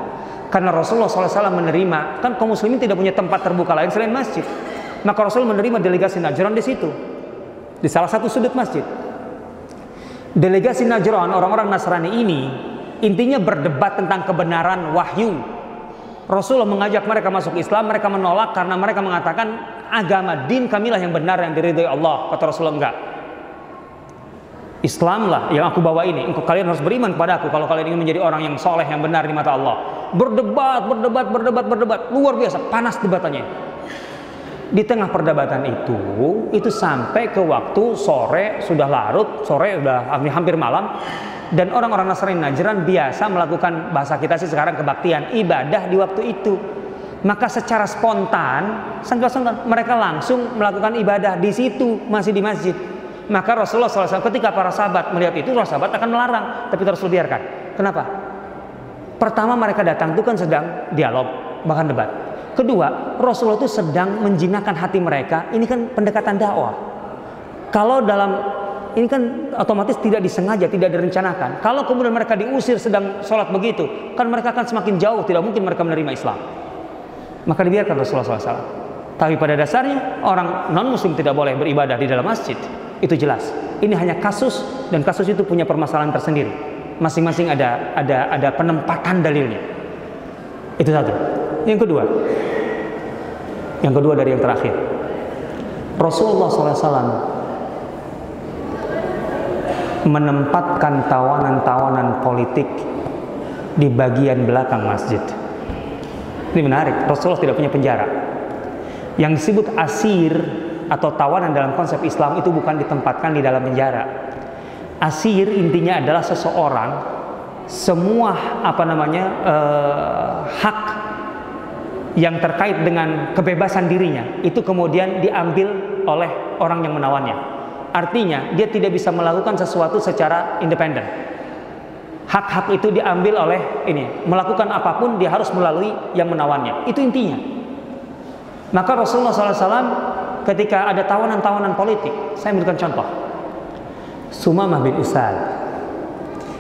Karena Rasulullah SAW menerima, kan kaum muslimin tidak punya tempat terbuka lain selain masjid. Maka Rasul menerima delegasi Najran di situ. Di salah satu sudut masjid. Delegasi Najran, orang-orang Nasrani ini Intinya berdebat tentang kebenaran wahyu. Rasulullah mengajak mereka masuk Islam, mereka menolak karena mereka mengatakan agama din kamilah yang benar yang diridhoi Allah. Kata Rasulullah enggak. Islam lah yang aku bawa ini. Kalian harus beriman kepada aku kalau kalian ingin menjadi orang yang soleh yang benar di mata Allah. Berdebat, berdebat, berdebat, berdebat. Luar biasa, panas debatannya. Di tengah perdebatan itu, itu sampai ke waktu sore sudah larut, sore sudah hampir malam dan orang-orang Nasrani Najran biasa melakukan bahasa kita sih sekarang kebaktian ibadah di waktu itu maka secara spontan sengkel-sengkel mereka langsung melakukan ibadah di situ masih di masjid maka Rasulullah SAW ketika para sahabat melihat itu para sahabat akan melarang tapi terus biarkan kenapa pertama mereka datang itu kan sedang dialog bahkan debat kedua Rasulullah itu sedang menjinakkan hati mereka ini kan pendekatan dakwah kalau dalam ini kan otomatis tidak disengaja, tidak direncanakan. Kalau kemudian mereka diusir sedang sholat begitu, kan mereka akan semakin jauh, tidak mungkin mereka menerima Islam. Maka dibiarkan Rasulullah SAW. Tapi pada dasarnya orang non Muslim tidak boleh beribadah di dalam masjid. Itu jelas. Ini hanya kasus dan kasus itu punya permasalahan tersendiri. Masing-masing ada ada ada penempatan dalilnya. Itu satu. Yang kedua, yang kedua dari yang terakhir, Rasulullah SAW menempatkan tawanan-tawanan politik di bagian belakang masjid. Ini menarik, Rasulullah tidak punya penjara. Yang disebut asir atau tawanan dalam konsep Islam itu bukan ditempatkan di dalam penjara. Asir intinya adalah seseorang semua apa namanya eh, hak yang terkait dengan kebebasan dirinya itu kemudian diambil oleh orang yang menawannya. Artinya dia tidak bisa melakukan sesuatu secara independen. Hak-hak itu diambil oleh ini, melakukan apa pun dia harus melalui yang menawannya. Itu intinya. Maka Rasulullah SAW ketika ada tawanan-tawanan politik, saya memberikan contoh. Sumamah bin Usal.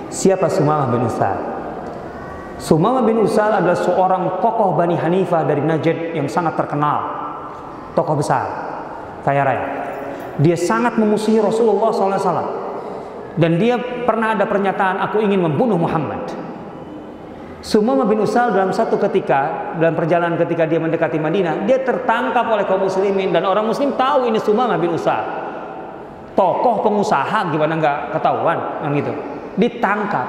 Siapa Sumamah bin Usal? Sumama bin Usal adalah seorang tokoh Bani Hanifah dari Najd yang sangat terkenal. Tokoh besar, kaya raya. Dia sangat memusuhi Rasulullah SAW. Dan dia pernah ada pernyataan, aku ingin membunuh Muhammad. Sumama bin Usal dalam satu ketika, dalam perjalanan ketika dia mendekati Madinah, dia tertangkap oleh kaum muslimin dan orang muslim tahu ini Sumama bin Usal. Tokoh pengusaha gimana nggak ketahuan kan gitu. Ditangkap,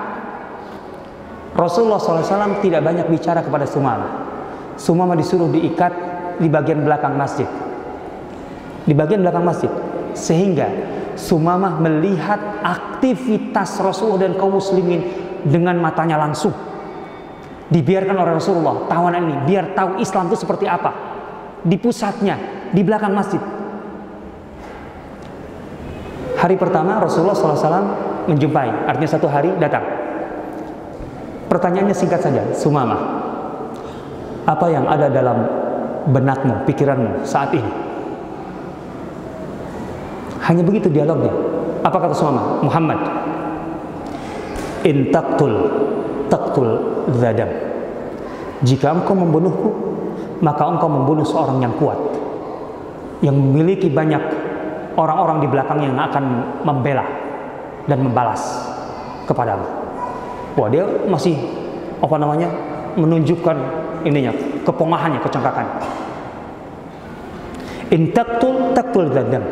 Rasulullah SAW tidak banyak bicara kepada Sumama. Sumama disuruh diikat di bagian belakang masjid. Di bagian belakang masjid. Sehingga Sumama melihat aktivitas Rasulullah dan kaum muslimin dengan matanya langsung. Dibiarkan oleh Rasulullah tawanan ini biar tahu Islam itu seperti apa. Di pusatnya, di belakang masjid. Hari pertama Rasulullah SAW menjumpai, artinya satu hari datang Pertanyaannya singkat saja, Sumama. Apa yang ada dalam benakmu, pikiranmu saat ini? Hanya begitu dialognya. Apa kata Sumama? Muhammad. In taktul, taktul zadam. Jika engkau membunuhku, maka engkau membunuh seorang yang kuat. Yang memiliki banyak orang-orang di belakangnya yang akan membela dan membalas kepadamu. Wah dia masih apa namanya menunjukkan ininya kepongahannya, kecongkakan. In taktul taktul dadam.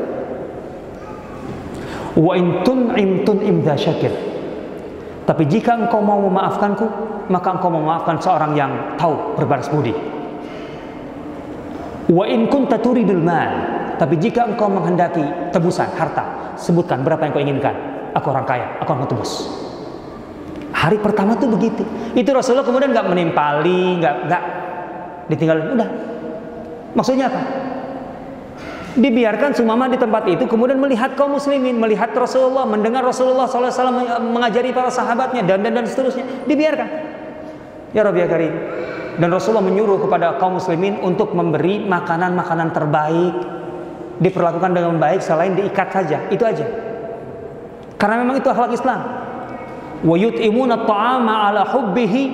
Wa in tun'im tun'im syakir. Tapi jika engkau mau memaafkanku, maka engkau memaafkan seorang yang tahu berbalas budi. Wa in kunta turidul mal. Tapi jika engkau menghendaki tebusan harta, sebutkan berapa yang kau inginkan. Aku orang kaya, aku akan tebus. Hari pertama tuh begitu. Itu Rasulullah kemudian nggak menimpali, nggak nggak ditinggalin. Udah. Maksudnya apa? Dibiarkan Sumama di tempat itu, kemudian melihat kaum muslimin, melihat Rasulullah, mendengar Rasulullah SAW mengajari para sahabatnya dan dan dan seterusnya. Dibiarkan. Ya Rabbi ya Karim. Dan Rasulullah menyuruh kepada kaum muslimin untuk memberi makanan-makanan terbaik, diperlakukan dengan baik selain diikat saja. Itu aja. Karena memang itu akhlak Islam wa yut'imuna ta'ama ala hubbihi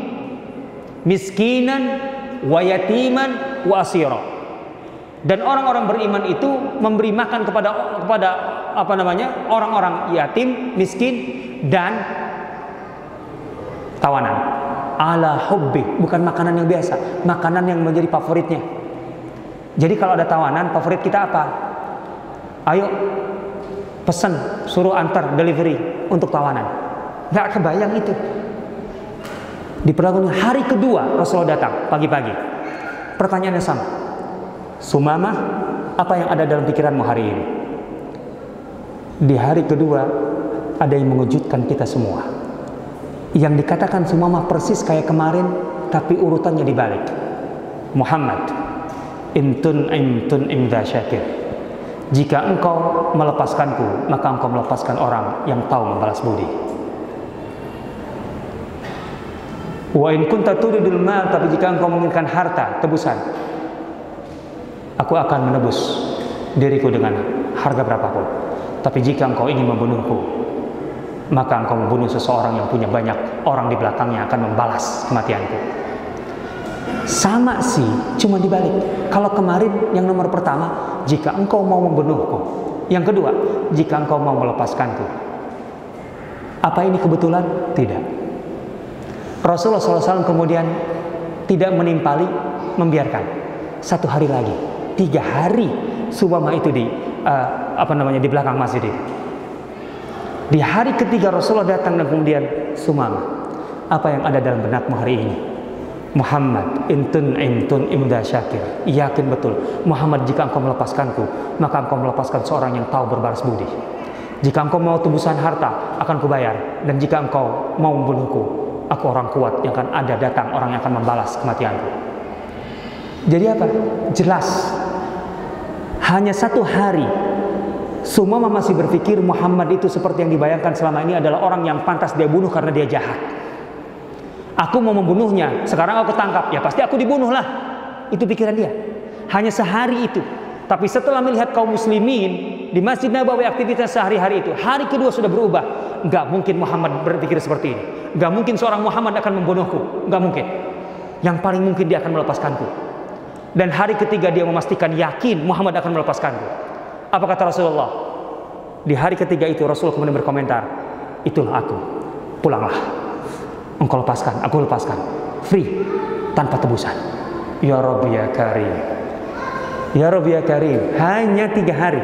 miskinan wa yatiman dan orang-orang beriman itu memberi makan kepada kepada apa namanya orang-orang yatim miskin dan tawanan ala hubbi bukan makanan yang biasa makanan yang menjadi favoritnya jadi kalau ada tawanan favorit kita apa ayo pesan suruh antar delivery untuk tawanan Gak kebayang itu. Diperlakukan hari kedua Rasulullah datang pagi-pagi. Pertanyaannya sama. Sumama, apa yang ada dalam pikiranmu hari ini? Di hari kedua ada yang mengejutkan kita semua. Yang dikatakan Sumama persis kayak kemarin, tapi urutannya dibalik. Muhammad, intun imtun imda syakir. Jika engkau melepaskanku, maka engkau melepaskan orang yang tahu membalas budi. Wa in kunta turidul mal tapi jika engkau menginginkan harta, tebusan. Aku akan menebus diriku dengan harga berapapun. Tapi jika engkau ingin membunuhku, maka engkau membunuh seseorang yang punya banyak orang di belakangnya akan membalas kematianku. Sama sih, cuma dibalik. Kalau kemarin yang nomor pertama, jika engkau mau membunuhku. Yang kedua, jika engkau mau melepaskanku. Apa ini kebetulan? Tidak. Rasulullah SAW kemudian tidak menimpali, membiarkan satu hari lagi, tiga hari Subama itu di uh, apa namanya di belakang masjid itu. Di hari ketiga Rasulullah datang dan kemudian Sumama, apa yang ada dalam benakmu hari ini? Muhammad intun intun imda syakir yakin betul Muhammad jika engkau melepaskanku maka engkau melepaskan seorang yang tahu berbalas budi Jika engkau mau tebusan harta, akan kubayar. Dan jika engkau mau membunuhku, aku orang kuat yang akan ada datang orang yang akan membalas kematianku. Jadi apa? Jelas. Hanya satu hari Sumama masih berpikir Muhammad itu seperti yang dibayangkan selama ini adalah orang yang pantas dia bunuh karena dia jahat. Aku mau membunuhnya, sekarang aku tangkap, ya pasti aku dibunuh lah. Itu pikiran dia. Hanya sehari itu. Tapi setelah melihat kaum muslimin di Masjid Nabawi aktivitas sehari-hari itu, hari kedua sudah berubah. Enggak mungkin Muhammad berpikir seperti ini. Enggak mungkin seorang Muhammad akan membunuhku. Enggak mungkin. Yang paling mungkin dia akan melepaskanku. Dan hari ketiga dia memastikan yakin Muhammad akan melepaskanku. Apa kata Rasulullah? Di hari ketiga itu Rasul kemudian berkomentar, itulah aku, pulanglah. Engkau lepaskan, aku lepaskan. Free, tanpa tebusan. Ya Rabbi ya Karim. Ya Rabbi ya Karim, hanya tiga hari.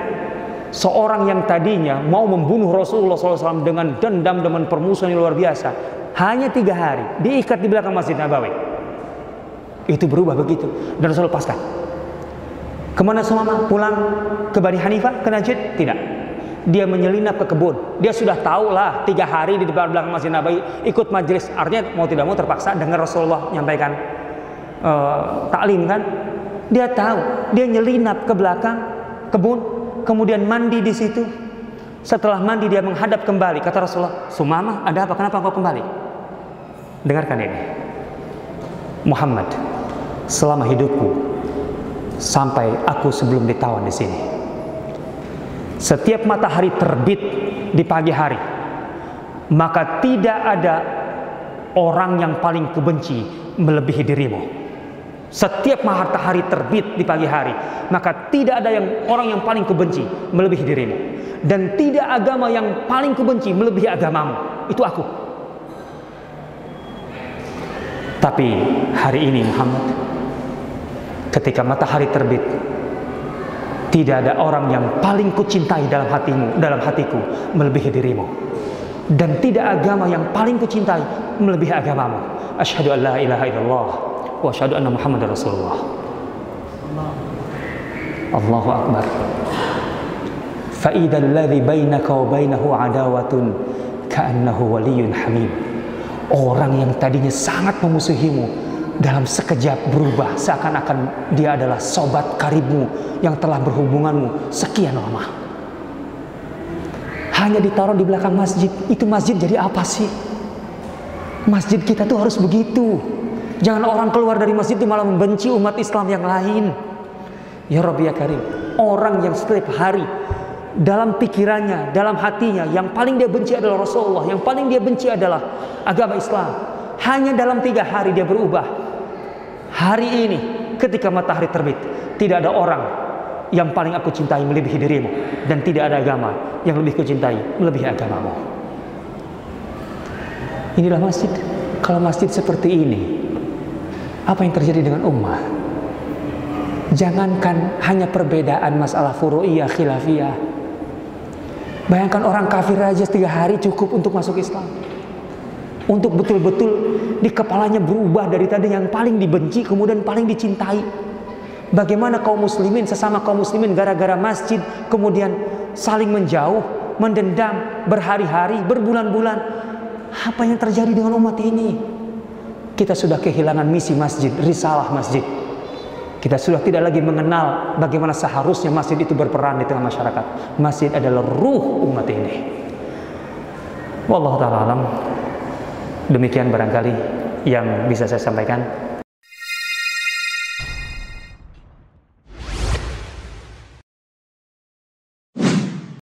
Seorang yang tadinya mau membunuh Rasulullah SAW dengan dendam, dengan permusuhan yang luar biasa. Hanya tiga hari, diikat di belakang Masjid Nabawi. Itu berubah begitu. Dan Rasul lepaskan. Ke mana Sumama? Pulang ke Bani Hanifah, ke Najd? Tidak. Dia menyelinap ke kebun. Dia sudah tahu lah tiga hari di depan belakang Masjid Nabawi ikut majelis. Artinya mau tidak mau terpaksa dengar Rasulullah menyampaikan uh, taklim kan. Dia tahu. Dia nyelinap ke belakang kebun, kemudian mandi di situ. Setelah mandi dia menghadap kembali. Kata Rasulullah, Sumama, ada apa? Kenapa kau kembali? Dengarkan ini. Muhammad, selama hidupku sampai aku sebelum ditawan di sini. Setiap matahari terbit di pagi hari, maka tidak ada orang yang paling kubenci melebihi dirimu. Setiap matahari terbit di pagi hari, maka tidak ada yang orang yang paling kubenci melebihi dirimu. Dan tidak agama yang paling kubenci melebihi agamamu. Itu aku. Tapi hari ini Muhammad ketika matahari terbit tidak ada orang yang paling kucintai dalam hatimu dalam hatiku melebihi dirimu. Dan tidak agama yang paling kucintai melebihi agamamu. Asyhadu an la ilaha illallah wa asyhadu anna muhammadar rasulullah. Allahu akbar. Fa idzal ladzi bainaka wa bainahu adawatun ka'annahu waliyyun hamim. Orang yang tadinya sangat memusuhimu dalam sekejap berubah seakan-akan dia adalah sobat karibmu yang telah berhubunganmu sekian lama. Hanya ditaruh di belakang masjid, itu masjid jadi apa sih? Masjid kita tuh harus begitu. Jangan orang keluar dari masjid malah membenci umat Islam yang lain. Ya Rabbi ya Karim, orang yang setiap hari dalam pikirannya, dalam hatinya, yang paling dia benci adalah Rasulullah, yang paling dia benci adalah agama Islam. Hanya dalam tiga hari dia berubah Hari ini ketika matahari terbit, tidak ada orang yang paling aku cintai melebihi dirimu dan tidak ada agama yang lebih kucintai melebihi agamamu. Inilah masjid. Kalau masjid seperti ini, apa yang terjadi dengan ummah? Jangankan hanya perbedaan masalah furu'iyah, khilafiyah. Bayangkan orang kafir aja tiga hari cukup untuk masuk Islam untuk betul-betul di kepalanya berubah dari tadi yang paling dibenci kemudian paling dicintai. Bagaimana kaum muslimin sesama kaum muslimin gara-gara masjid kemudian saling menjauh, mendendam berhari-hari, berbulan-bulan. Apa yang terjadi dengan umat ini? Kita sudah kehilangan misi masjid, risalah masjid. Kita sudah tidak lagi mengenal bagaimana seharusnya masjid itu berperan di tengah masyarakat. Masjid adalah ruh umat ini. Wallahu taala alam. Demikian barangkali yang bisa saya sampaikan.